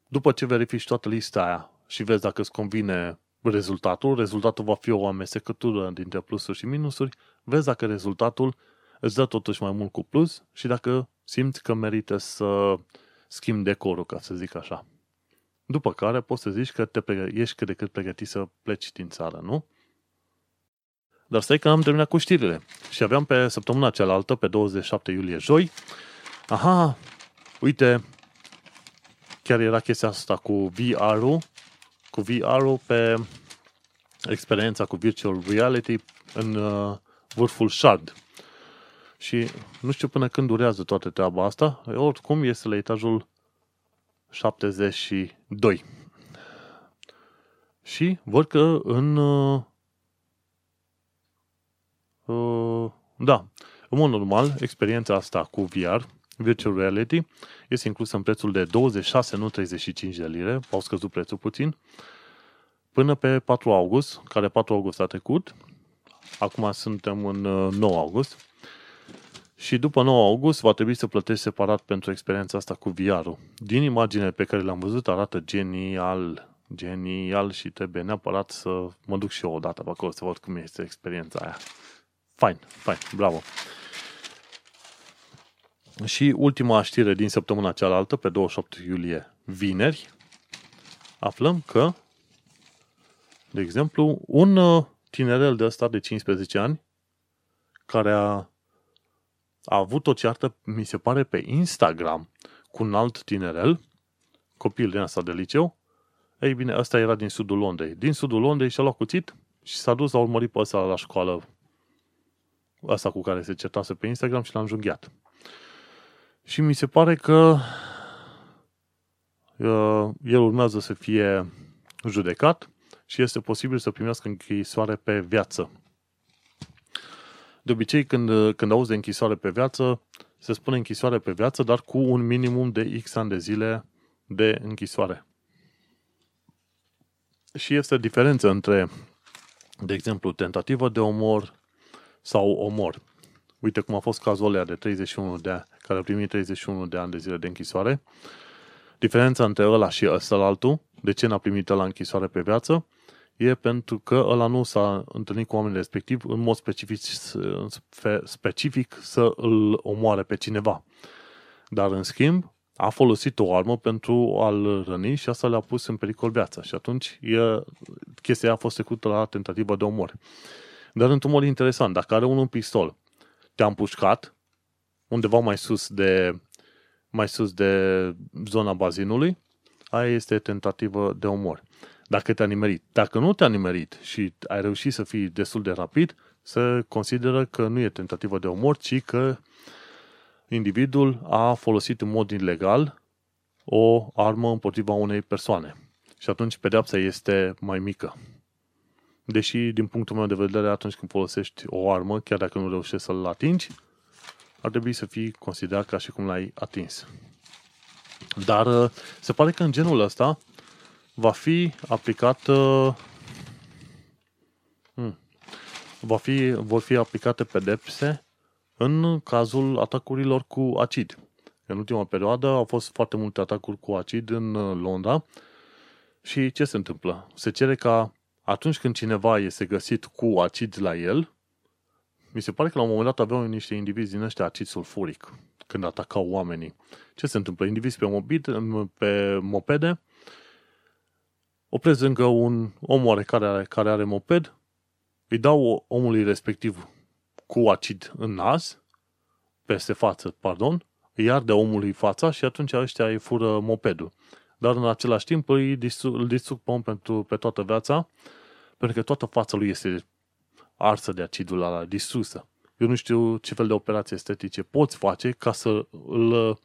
după ce verifici toată lista aia și vezi dacă îți convine rezultatul, rezultatul va fi o amestecătură dintre plusuri și minusuri, vezi dacă rezultatul îți dă totuși mai mult cu plus și dacă simți că merită să schimbi decorul, ca să zic așa. După care poți să zici că te pregă- ești cât de cât pregătit să pleci din țară, nu? Dar stai că am terminat cu știrile. Și aveam pe săptămâna cealaltă, pe 27 iulie, joi, aha, uite, chiar era chestia asta cu VR-ul, cu VR-ul pe experiența cu virtual reality în uh, vârful Shard. Și nu știu până când durează toată treaba asta, oricum este la etajul 72. Și văd că în uh, uh, da, în mod normal, experiența asta cu VR, Virtual Reality, este inclusă în prețul de 26, nu 35 de lire, au scăzut prețul puțin, până pe 4 august, care 4 august a trecut, acum suntem în 9 uh, august, și după 9 august va trebui să plătești separat pentru experiența asta cu VR-ul. Din imaginele pe care le-am văzut arată genial, genial și trebuie neapărat să mă duc și eu odată pe acolo să văd cum este experiența aia. Fain, fain, bravo. Și ultima știre din săptămâna cealaltă, pe 28 iulie, vineri, aflăm că, de exemplu, un uh, tinerel de ăsta de 15 ani, care a, a avut o ceartă, mi se pare, pe Instagram cu un alt tinerel, copil din asta de liceu, ei bine, ăsta era din sudul Londrei. Din sudul Londrei și-a luat cuțit și s-a dus, a urmărit pe ăsta la școală, ăsta cu care se certase pe Instagram și l-a înjunghiat. Și mi se pare că uh, el urmează să fie judecat și este posibil să primească închisoare pe viață. De obicei, când, când auzi de închisoare pe viață, se spune închisoare pe viață, dar cu un minimum de X ani de zile de închisoare. Și este diferență între, de exemplu, tentativă de omor sau omor. Uite cum a fost cazul ăla de 31 de ani, care a primit 31 de ani de zile de închisoare. Diferența între ăla și ăsta altul, de ce n-a primit la închisoare pe viață, e pentru că ăla nu s-a întâlnit cu oamenii respectiv în mod specific, specific să îl omoare pe cineva. Dar, în schimb, a folosit o armă pentru a-l răni și asta le-a pus în pericol viața. Și atunci e, chestia a fost trecută la tentativa de omor. Dar într-un mod interesant, dacă are unul un pistol te-a împușcat undeva mai sus de mai sus de zona bazinului, aia este tentativă de omor. Dacă te-a nimerit. Dacă nu te-a nimerit și ai reușit să fii destul de rapid, se consideră că nu e tentativă de omor, ci că individul a folosit în mod ilegal o armă împotriva unei persoane. Și atunci pedeapsa este mai mică. Deși, din punctul meu de vedere, atunci când folosești o armă, chiar dacă nu reușești să-l atingi, ar trebui să fii considerat ca și cum l-ai atins. Dar uh, se pare că în genul ăsta va fi aplicat uh, hmm, va fi, vor fi aplicate pedepse în cazul atacurilor cu acid. În ultima perioadă au fost foarte multe atacuri cu acid în uh, Londra și ce se întâmplă? Se cere ca atunci când cineva este găsit cu acid la el, mi se pare că la un moment dat aveau niște indivizi din ăștia acid sulfuric când atacau oamenii. Ce se întâmplă? Indivizi pe, mobid, pe mopede opresc încă un om oarecare care are, care are moped, îi dau omului respectiv cu acid în nas, peste față, pardon, îi arde omului fața și atunci ăștia îi fură mopedul. Dar în același timp îi distrug, îl distrug pe om pentru, pe toată viața pentru că toată fața lui este arsă de acidul ăla, distrusă. Eu nu știu ce fel de operații estetice poți face ca să îl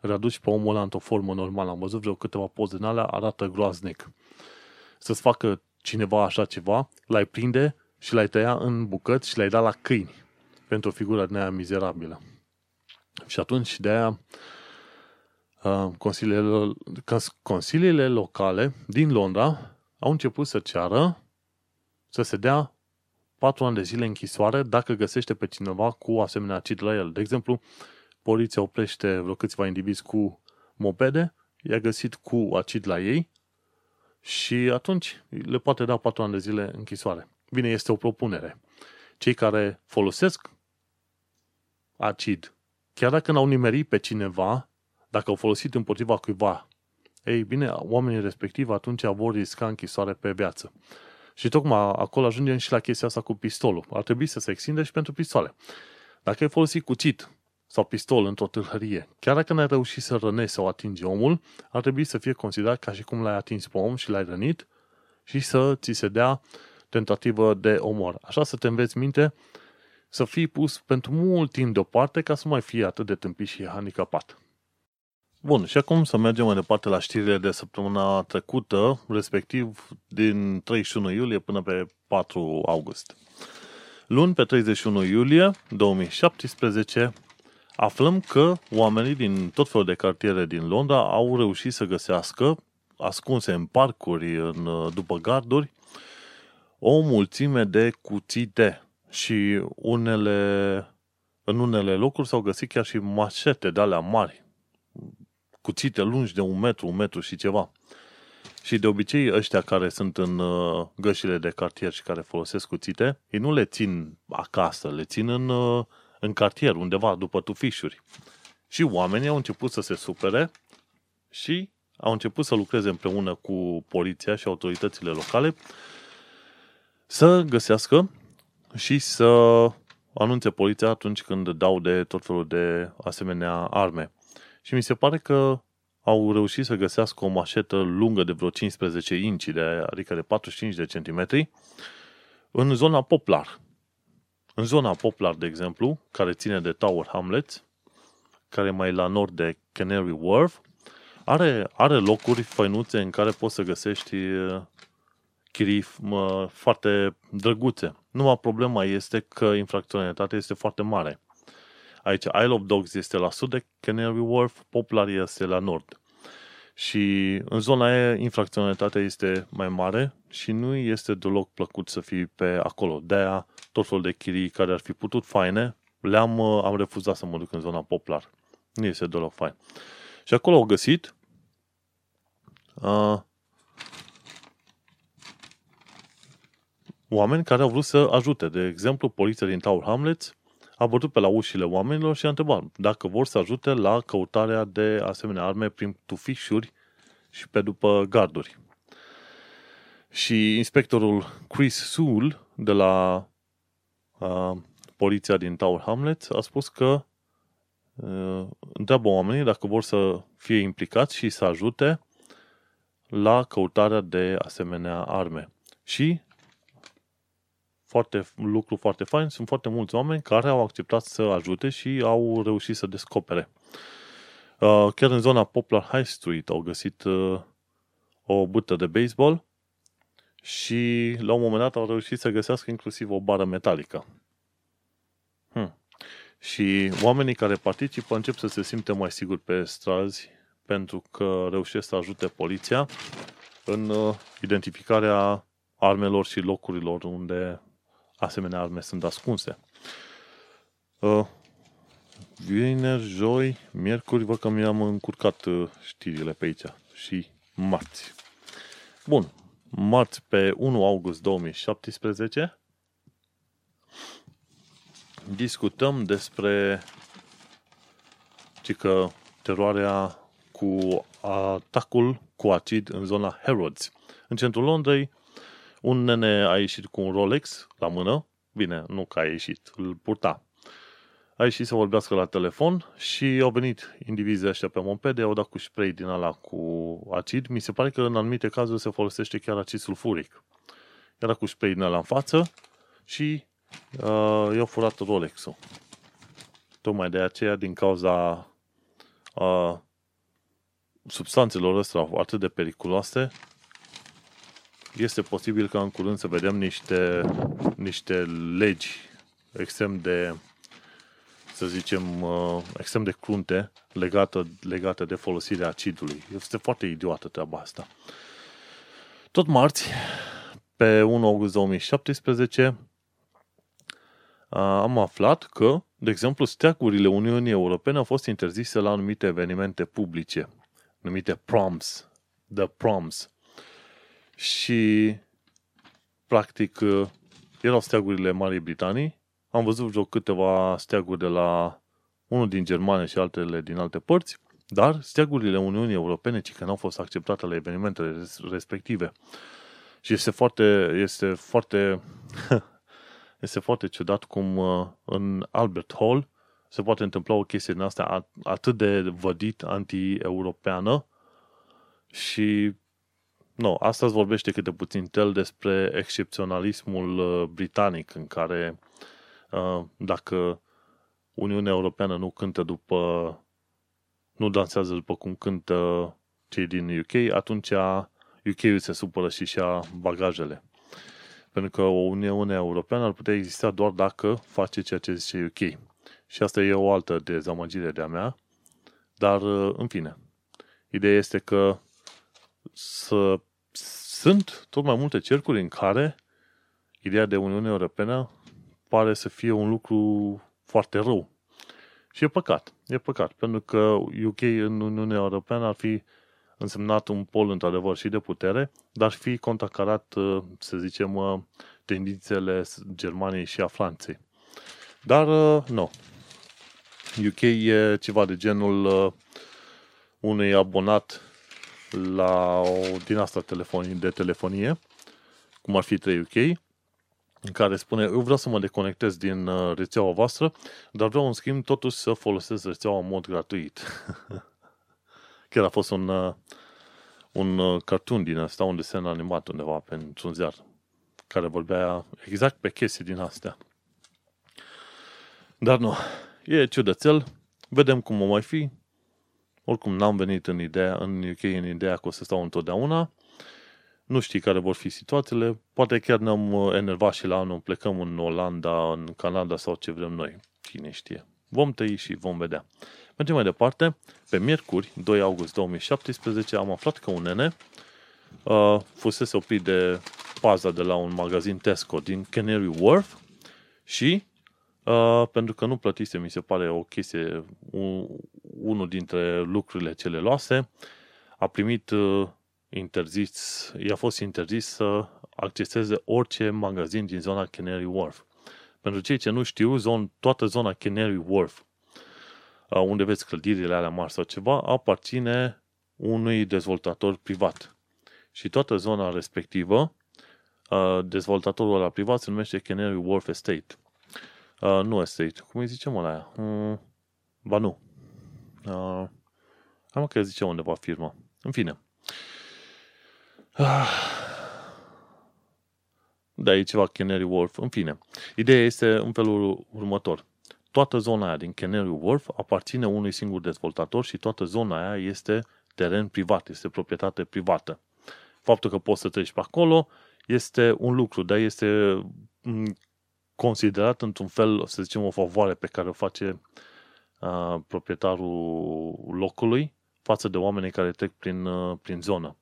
readuci pe omul ăla într-o formă normală. Am văzut vreo câteva poze în alea, arată groaznic. Să-ți facă cineva așa ceva, l-ai prinde și l-ai tăia în bucăți și l-ai dat la câini pentru o figură din aia mizerabilă. Și atunci, de aia, uh, consiliile, consiliile locale din Londra au început să ceară să se dea patru ani de zile închisoare dacă găsește pe cineva cu asemenea acid la el. De exemplu, poliția oprește vreo câțiva indivizi cu mopede, i-a găsit cu acid la ei și atunci le poate da patru ani de zile închisoare. Bine, este o propunere. Cei care folosesc acid, chiar dacă n-au nimerit pe cineva, dacă au folosit împotriva cuiva, ei bine, oamenii respectivi atunci vor risca închisoare pe viață. Și tocmai acolo ajungem și la chestia asta cu pistolul. Ar trebui să se extinde și pentru pistoale. Dacă ai folosit cuțit sau pistol într-o tâlhărie, chiar dacă n-ai reușit să rănezi sau atingi omul, ar trebui să fie considerat ca și cum l-ai atins pe om și l-ai rănit și să ți se dea tentativă de omor. Așa să te înveți minte să fii pus pentru mult timp deoparte ca să nu mai fie atât de tâmpit și handicapat. Bun, și acum să mergem mai departe la știrile de săptămâna trecută, respectiv din 31 iulie până pe 4 august. Luni, pe 31 iulie 2017, aflăm că oamenii din tot felul de cartiere din Londra au reușit să găsească, ascunse în parcuri, în, după garduri, o mulțime de cuțite și unele, în unele locuri s-au găsit chiar și mașete de alea mari, cuțite lungi de un metru, un metru și ceva. Și de obicei ăștia care sunt în uh, gășile de cartier și care folosesc cuțite, ei nu le țin acasă, le țin în, uh, în cartier, undeva, după tufișuri. Și oamenii au început să se supere și au început să lucreze împreună cu poliția și autoritățile locale să găsească și să anunțe poliția atunci când dau de tot felul de asemenea arme. Și mi se pare că au reușit să găsească o mașetă lungă de vreo 15 inci, de, adică de 45 de centimetri, în zona Poplar. În zona Poplar, de exemplu, care ține de Tower Hamlets, care e mai la nord de Canary Wharf, are, are locuri făinuțe în care poți să găsești uh, chirii foarte drăguțe. Numai problema este că infracționalitatea este foarte mare. Aici Isle of Dogs este la sud de Canary Wharf, Poplar este la nord. Și în zona aia infracționalitatea este mai mare și nu este deloc plăcut să fii pe acolo. De-aia tot felul de chirii care ar fi putut faine, le-am uh, am refuzat să mă duc în zona Poplar. Nu este deloc fain. Și acolo au găsit uh, oameni care au vrut să ajute. De exemplu, poliția din Tower Hamlets a bătut pe la ușile oamenilor și a întrebat dacă vor să ajute la căutarea de asemenea arme prin tufișuri și pe după garduri. Și inspectorul Chris Soul de la uh, poliția din Tower Hamlets a spus că uh, întreabă oamenii dacă vor să fie implicați și să ajute la căutarea de asemenea arme. Și foarte, lucru foarte fain, sunt foarte mulți oameni care au acceptat să ajute și au reușit să descopere. Uh, chiar în zona Poplar High Street au găsit uh, o bută de baseball și la un moment dat au reușit să găsească inclusiv o bară metalică. Hmm. Și oamenii care participă încep să se simte mai siguri pe străzi pentru că reușesc să ajute poliția în uh, identificarea armelor și locurilor unde asemenea arme sunt ascunse. Uh, vineri, joi, miercuri, văd că mi-am încurcat uh, știrile pe aici și marți. Bun, marți pe 1 august 2017 discutăm despre că teroarea cu atacul cu acid în zona Harrods. În centrul Londrei, un nene a ieșit cu un Rolex la mână, bine, nu că a ieșit, îl purta. A ieșit să vorbească la telefon și au venit indivizii ăștia pe mopede, au dat cu spray din ala cu acid. Mi se pare că în anumite cazuri se folosește chiar acid sulfuric. Era cu spray din ala în față și uh, i-au furat Rolex-ul. Tocmai de aceea, din cauza uh, substanțelor astea atât de periculoase, este posibil ca în curând să vedem niște, niște legi extrem de, să zicem, uh, extrem de crunte legată, legată de folosirea acidului. Este foarte idiotă treaba asta. Tot marți, pe 1 august 2017, am aflat că, de exemplu, steagurile Uniunii Europene au fost interzise la anumite evenimente publice, numite proms, the proms. Și, practic, erau steagurile Marii Britanii. Am văzut vreo câteva steaguri de la unul din Germania și altele din alte părți, dar steagurile Uniunii Europene, ci că n-au fost acceptate la evenimentele respective. Și este foarte, este foarte, este foarte ciudat cum uh, în Albert Hall se poate întâmpla o chestie din asta atât de vădit anti-europeană și nu, asta îți vorbește câte puțin tel despre excepționalismul uh, britanic în care uh, dacă Uniunea Europeană nu cântă după nu dansează după cum cântă cei din UK, atunci UK-ul se supără și și bagajele. Pentru că o Uniune Europeană ar putea exista doar dacă face ceea ce zice UK. Și asta e o altă dezamăgire de-a mea. Dar, în fine, ideea este că să, sunt tot mai multe cercuri în care ideea de Uniune Europeană pare să fie un lucru foarte rău. Și e păcat. E păcat. Pentru că UK în Uniunea Europeană ar fi însemnat un pol într-adevăr și de putere, dar fi contracarat, uh, să zicem, uh, tendințele Germaniei și a Franței. Dar, uh, nu. UK e ceva de genul unui abonat la o din asta telefonie, de telefonie, cum ar fi 3UK, în care spune, eu vreau să mă deconectez din rețeaua voastră, dar vreau în schimb totuși să folosesc rețeaua în mod gratuit. Chiar a fost un, uh, un uh, cartoon din asta, un desen animat undeva pentru un ziar, care vorbea exact pe chestii din astea. Dar nu, e ciudățel, vedem cum o mai fi. Oricum n-am venit în ideea, în UK în ideea că o să stau întotdeauna. Nu știi care vor fi situațiile. Poate chiar ne-am uh, enervat și la anul plecăm în Olanda, în Canada sau ce vrem noi. Cine știe. Vom tăi și vom vedea. Mergem mai departe. Pe miercuri, 2 august 2017, am aflat că un nene uh, fusese oprit de paza de la un magazin Tesco din Canary Wharf și uh, pentru că nu plătise, mi se pare, o chestie, un, unul dintre lucrurile cele luase, a primit uh, interzis, i-a fost interzis să acceseze orice magazin din zona Canary Wharf. Pentru cei ce nu știu, zon, toată zona Canary Wharf unde vezi clădirile alea mari sau ceva, aparține unui dezvoltator privat. Și toată zona respectivă, dezvoltatorul ăla privat se numește Canary Wharf Estate. Nu Estate, cum îi zicem ăla aia? Hmm, ba nu. Am că zice undeva firma. În fine. Da, e ceva Canary Wharf. În fine. Ideea este în felul următor toată zona aia din Canary Wharf aparține unui singur dezvoltator și toată zona aia este teren privat, este proprietate privată. Faptul că poți să treci pe acolo este un lucru, dar este mm, considerat într-un fel, să zicem, o favoare pe care o face uh, proprietarul locului față de oamenii care trec prin, uh, prin zonă.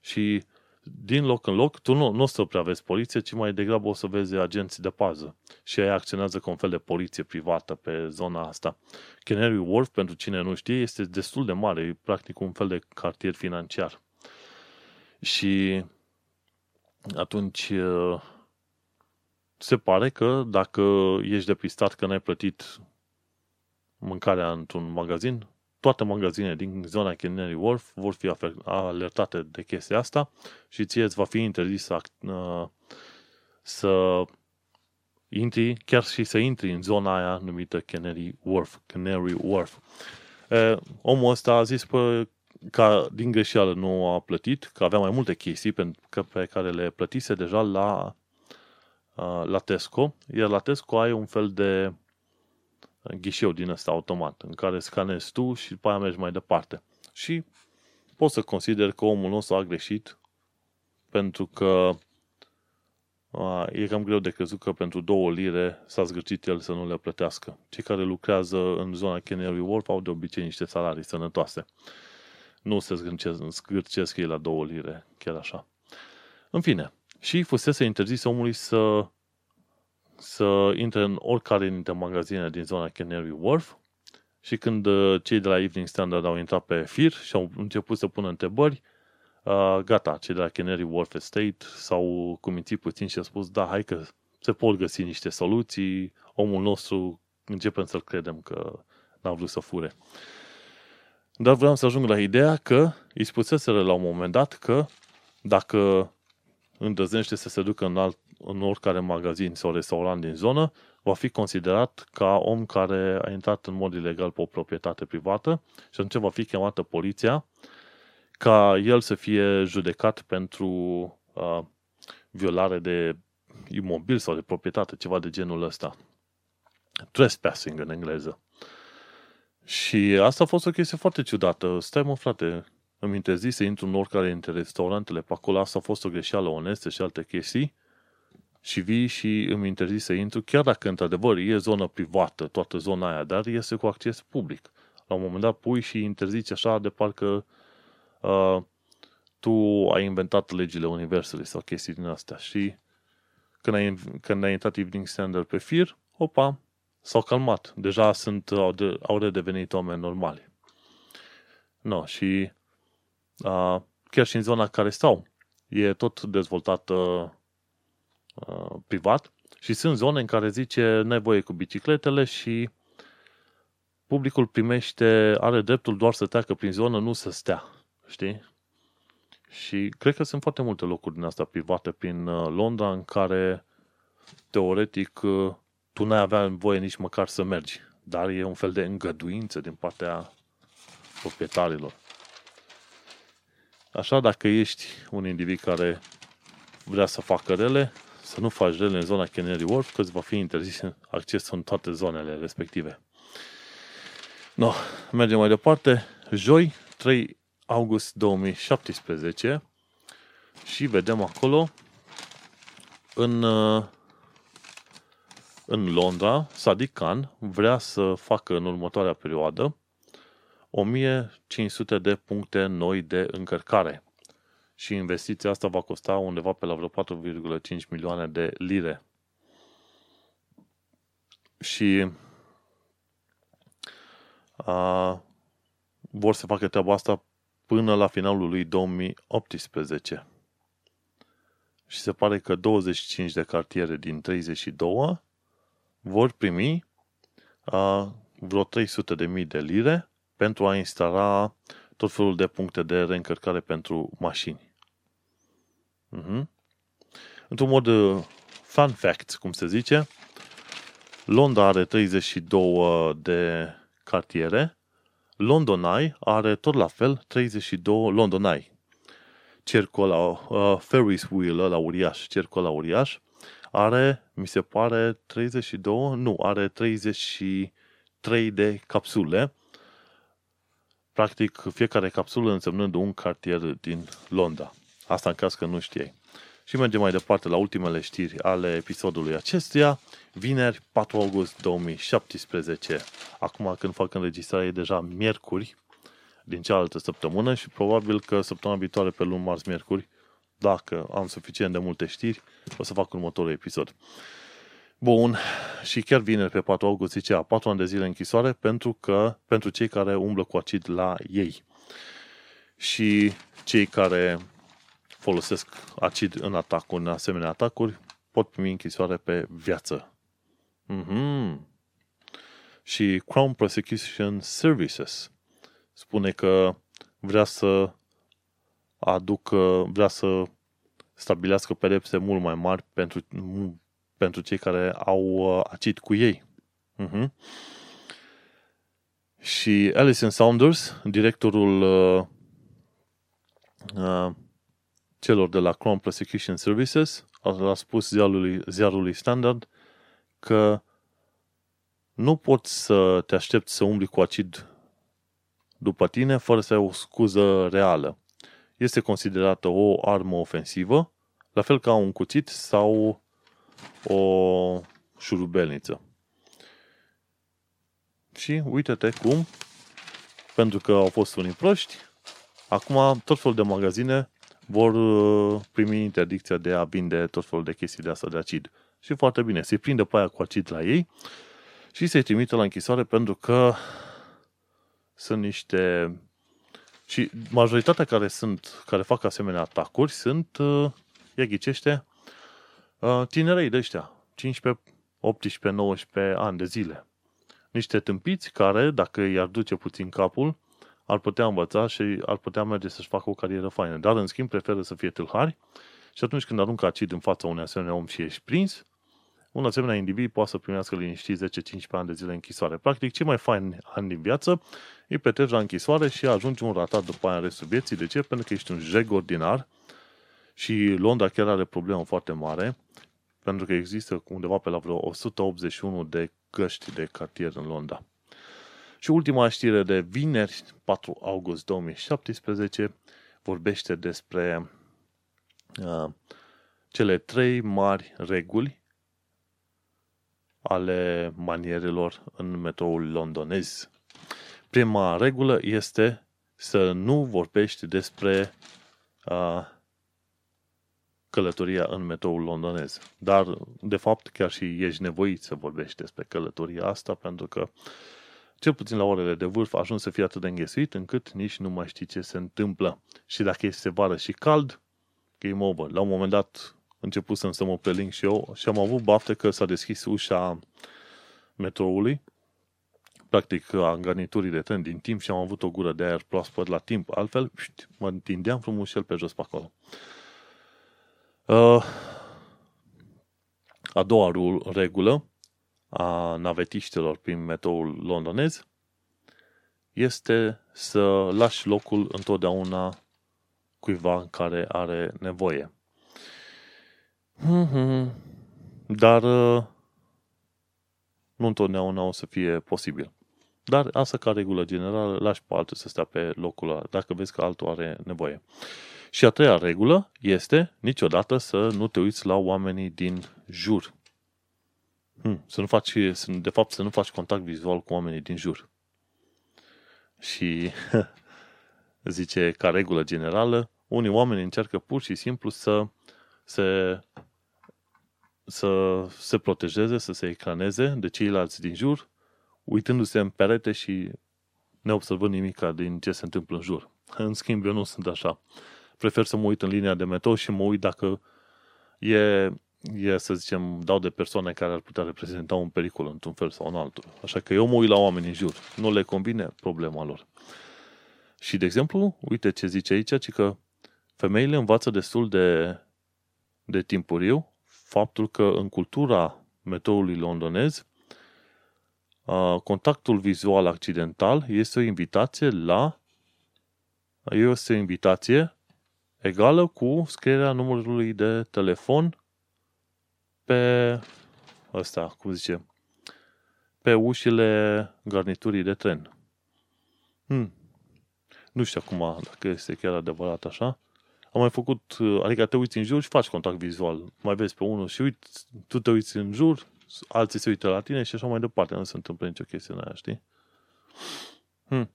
Și din loc în loc, tu nu, nu o să prea vezi poliție, ci mai degrabă o să vezi agenții de pază. Și ei acționează ca un fel de poliție privată pe zona asta. Canary Wharf, pentru cine nu știe, este destul de mare, e practic un fel de cartier financiar. Și atunci uh, se pare că dacă ești depistat că n-ai plătit mâncarea într-un magazin, toate magazinele din zona Canary Wharf vor fi alertate de chestia asta și ție îți va fi interzis să, uh, să intri, chiar și să intri în zona aia numită Canary Wharf. Canary Wharf. E, omul ăsta a zis că ca din greșeală nu a plătit, că avea mai multe chestii pe, pe care le plătise deja la, uh, la Tesco, iar la Tesco ai un fel de ghișeu din ăsta automat, în care scanezi tu și după aia mergi mai departe. Și poți să consider că omul nostru a greșit, pentru că a, e cam greu de crezut că pentru două lire s-a zgârcit el să nu le plătească. Cei care lucrează în zona Canary Wharf au de obicei niște salarii sănătoase. Nu se zgârcesc, zgârcesc ei la două lire, chiar așa. În fine, și fusese interzis omului să, să intre în oricare dintre magazine din zona Canary Wharf și când uh, cei de la Evening Standard au intrat pe fir și au început să pună întrebări, uh, gata, cei de la Canary Wharf Estate s-au cumințit puțin și au spus, da, hai că se pot găsi niște soluții, omul nostru începem să-l credem că n-a vrut să fure. Dar vreau să ajung la ideea că îi spuseseră la un moment dat că dacă îndrăznește să se ducă în, alt, în oricare magazin sau restaurant din zonă, va fi considerat ca om care a intrat în mod ilegal pe o proprietate privată și atunci va fi chemată poliția ca el să fie judecat pentru uh, violare de imobil sau de proprietate, ceva de genul ăsta. Trespassing în engleză. Și asta a fost o chestie foarte ciudată. Stai mă, frate, îmi interzi să intru în oricare dintre restaurantele pe acolo, asta a fost o greșeală onestă și alte chestii, și vii și îmi interzi să intru, chiar dacă într-adevăr e zonă privată, toată zona aia, dar este cu acces public. La un moment dat pui și interziți așa de parcă uh, tu ai inventat legile Universului sau chestii din astea și când ai, când ai intrat Evening Standard pe fir, opa, s-au calmat. Deja sunt, au, de, au redevenit oameni normali. No, și uh, chiar și în zona care stau, e tot dezvoltată uh, privat și sunt zone în care zice nevoie cu bicicletele și publicul primește, are dreptul doar să treacă prin zonă, nu să stea. Știi? Și cred că sunt foarte multe locuri din astea private prin uh, Londra în care teoretic uh, tu n-ai avea voie nici măcar să mergi. Dar e un fel de îngăduință din partea proprietarilor. Așa, dacă ești un individ care vrea să facă rele, să nu faci rele în zona Canary Wharf, că îți va fi interzis acces în toate zonele respective. No, mergem mai departe. Joi, 3 august 2017 și vedem acolo în, în Londra, Sadiq Khan vrea să facă în următoarea perioadă 1500 de puncte noi de încărcare. Și investiția asta va costa undeva pe la vreo 4,5 milioane de lire. Și a, vor să facă treaba asta până la finalul lui 2018. Și se pare că 25 de cartiere din 32 vor primi a, vreo 300 de mii de lire pentru a instala tot felul de puncte de reîncărcare pentru mașini. Uh-huh. Într-un mod uh, fun fact, cum se zice, Londra are 32 de cartiere, London Eye are tot la fel 32 London Eye. Cercul la uh, Ferris wheel la uriaș, cercul la uriaș, are, mi se pare, 32, nu, are 33 de capsule Practic, fiecare capsulă însemnând un cartier din Londra. Asta în caz că nu știai. Și mergem mai departe la ultimele știri ale episodului acestuia. Vineri, 4 august 2017. Acum când fac înregistrare e deja miercuri din cealaltă săptămână și probabil că săptămâna viitoare pe luni, marți, miercuri, dacă am suficient de multe știri, o să fac următorul episod. Bun, și chiar vineri pe 4 august zicea 4 ani de zile închisoare pentru că pentru cei care umblă cu acid la ei. Și cei care folosesc acid în atacuri, în asemenea atacuri, pot primi închisoare pe viață. Mm-hmm. Și Crown Prosecution Services spune că vrea să aducă, vrea să stabilească pedepse mult mai mari pentru pentru cei care au uh, acid cu ei. Uh-huh. Și Alison Saunders, directorul uh, uh, celor de la Crown Prosecution Services, a spus ziarului, ziarului Standard că nu poți să te aștepți să umbli cu acid după tine fără să ai o scuză reală. este considerată o armă ofensivă, la fel ca un cuțit sau o șurubelniță. Și uite-te cum, pentru că au fost unii proști, acum tot felul de magazine vor uh, primi interdicția de a vinde tot felul de chestii de asta de acid. Și foarte bine, se prinde pe aia cu acid la ei și se trimite la închisoare pentru că sunt niște... Și majoritatea care sunt, care fac asemenea atacuri sunt, uh, ia ghicește, uh, tinerei de ăștia, 15, 18, 19 ani de zile. Niște tâmpiți care, dacă i-ar duce puțin capul, ar putea învăța și ar putea merge să-și facă o carieră faină. Dar, în schimb, preferă să fie tâlhari și atunci când aruncă acid în fața unui asemenea om și ești prins, un asemenea individ poate să primească liniștit 10-15 ani de zile închisoare. Practic, cei mai faini ani din viață îi petreci la închisoare și ajungi un ratat după aia în restul vieții. De ce? Pentru că ești un jeg ordinar și Londra chiar are problemă foarte mare, pentru că există undeva pe la vreo 181 de găști de cartier în Londra. Și ultima știre de vineri, 4 august 2017, vorbește despre uh, cele trei mari reguli ale manierelor în metroul londonez. Prima regulă este să nu vorbești despre uh, călătoria în metroul londonez. Dar, de fapt, chiar și ești nevoit să vorbești despre călătoria asta, pentru că, cel puțin la orele de vârf, ajungi să fii atât de înghesuit încât nici nu mai știi ce se întâmplă. Și dacă este vară și cald, game over. La un moment dat, început să mă preling și eu și am avut bafte că s-a deschis ușa metroului, practic a garniturii de tren din timp și am avut o gură de aer proaspăt la timp. Altfel, mă întindeam frumușel pe jos pe acolo. Uh, a doua regulă a navetiștilor prin metroul londonez este să lași locul întotdeauna cuiva care are nevoie. Dar uh, nu întotdeauna o să fie posibil. Dar asta ca regulă generală, lași pe altul să stea pe locul ăla, dacă vezi că altul are nevoie. Și a treia regulă este niciodată să nu te uiți la oamenii din jur. Hmm, să nu faci, de fapt, să nu faci contact vizual cu oamenii din jur. Și zice, ca regulă generală, unii oameni încearcă pur și simplu să se, să se protejeze, să se ecraneze de ceilalți din jur, uitându-se în perete și neobservând nimic din ce se întâmplă în jur. În schimb, eu nu sunt așa prefer să mă uit în linia de metrou și mă uit dacă e, e, să zicem, dau de persoane care ar putea reprezenta un pericol într-un fel sau în altul. Așa că eu mă uit la oameni în jur. Nu le convine problema lor. Și, de exemplu, uite ce zice aici, ci că femeile învață destul de, de timpuriu faptul că în cultura metroului londonez contactul vizual accidental este o invitație la este o invitație egală cu scrierea numărului de telefon pe ăsta, cum zice, pe ușile garniturii de tren. Hmm. Nu știu acum dacă este chiar adevărat așa. Am mai făcut, adică te uiți în jur și faci contact vizual. Mai vezi pe unul și uiți, tu te uiți în jur, alții se uită la tine și așa mai departe. Nu se întâmplă nicio chestie în aia, știi? Hmm.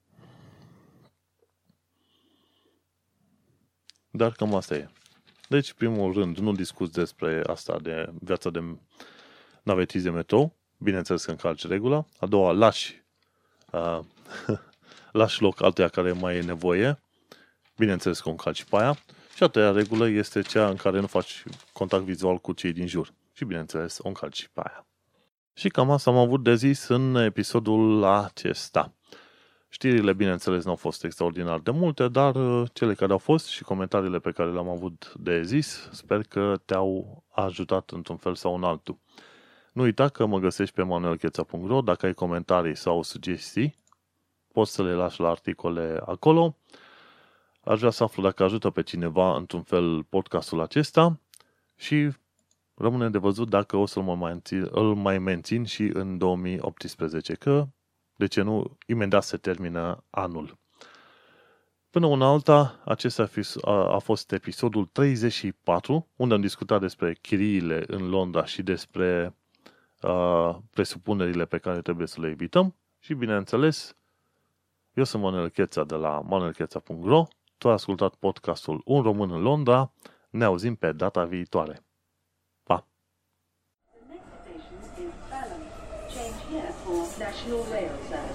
Dar cam asta e. Deci, primul rând, nu discuți despre asta de viața de navetiz de metrou. Bineînțeles că încalci regula. A doua, lași, uh, lași loc altuia care mai e nevoie. Bineînțeles că o încalci pe aia. Și a treia regulă este cea în care nu faci contact vizual cu cei din jur. Și bineînțeles, o încalci pe aia. Și cam asta am avut de zis în episodul acesta. Știrile, bineînțeles, nu au fost extraordinar de multe, dar uh, cele care au fost și comentariile pe care le-am avut de zis, sper că te-au ajutat într-un fel sau în altul. Nu uita că mă găsești pe manuelcheța.ro, dacă ai comentarii sau sugestii, poți să le lași la articole acolo. Aș vrea să aflu dacă ajută pe cineva într-un fel podcastul acesta și rămâne de văzut dacă o să-l mai mențin, îl mai mențin și în 2018, că de ce nu, imediat se termină anul. Până una alta, acesta a fost episodul 34, unde am discutat despre chiriile în Londra și despre uh, presupunerile pe care trebuie să le evităm. Și bineînțeles, eu sunt Manuel Cheța de la manuelcheța.ro Tu ai ascultat podcastul Un Român în Londra. Ne auzim pe data viitoare. National Rail Service.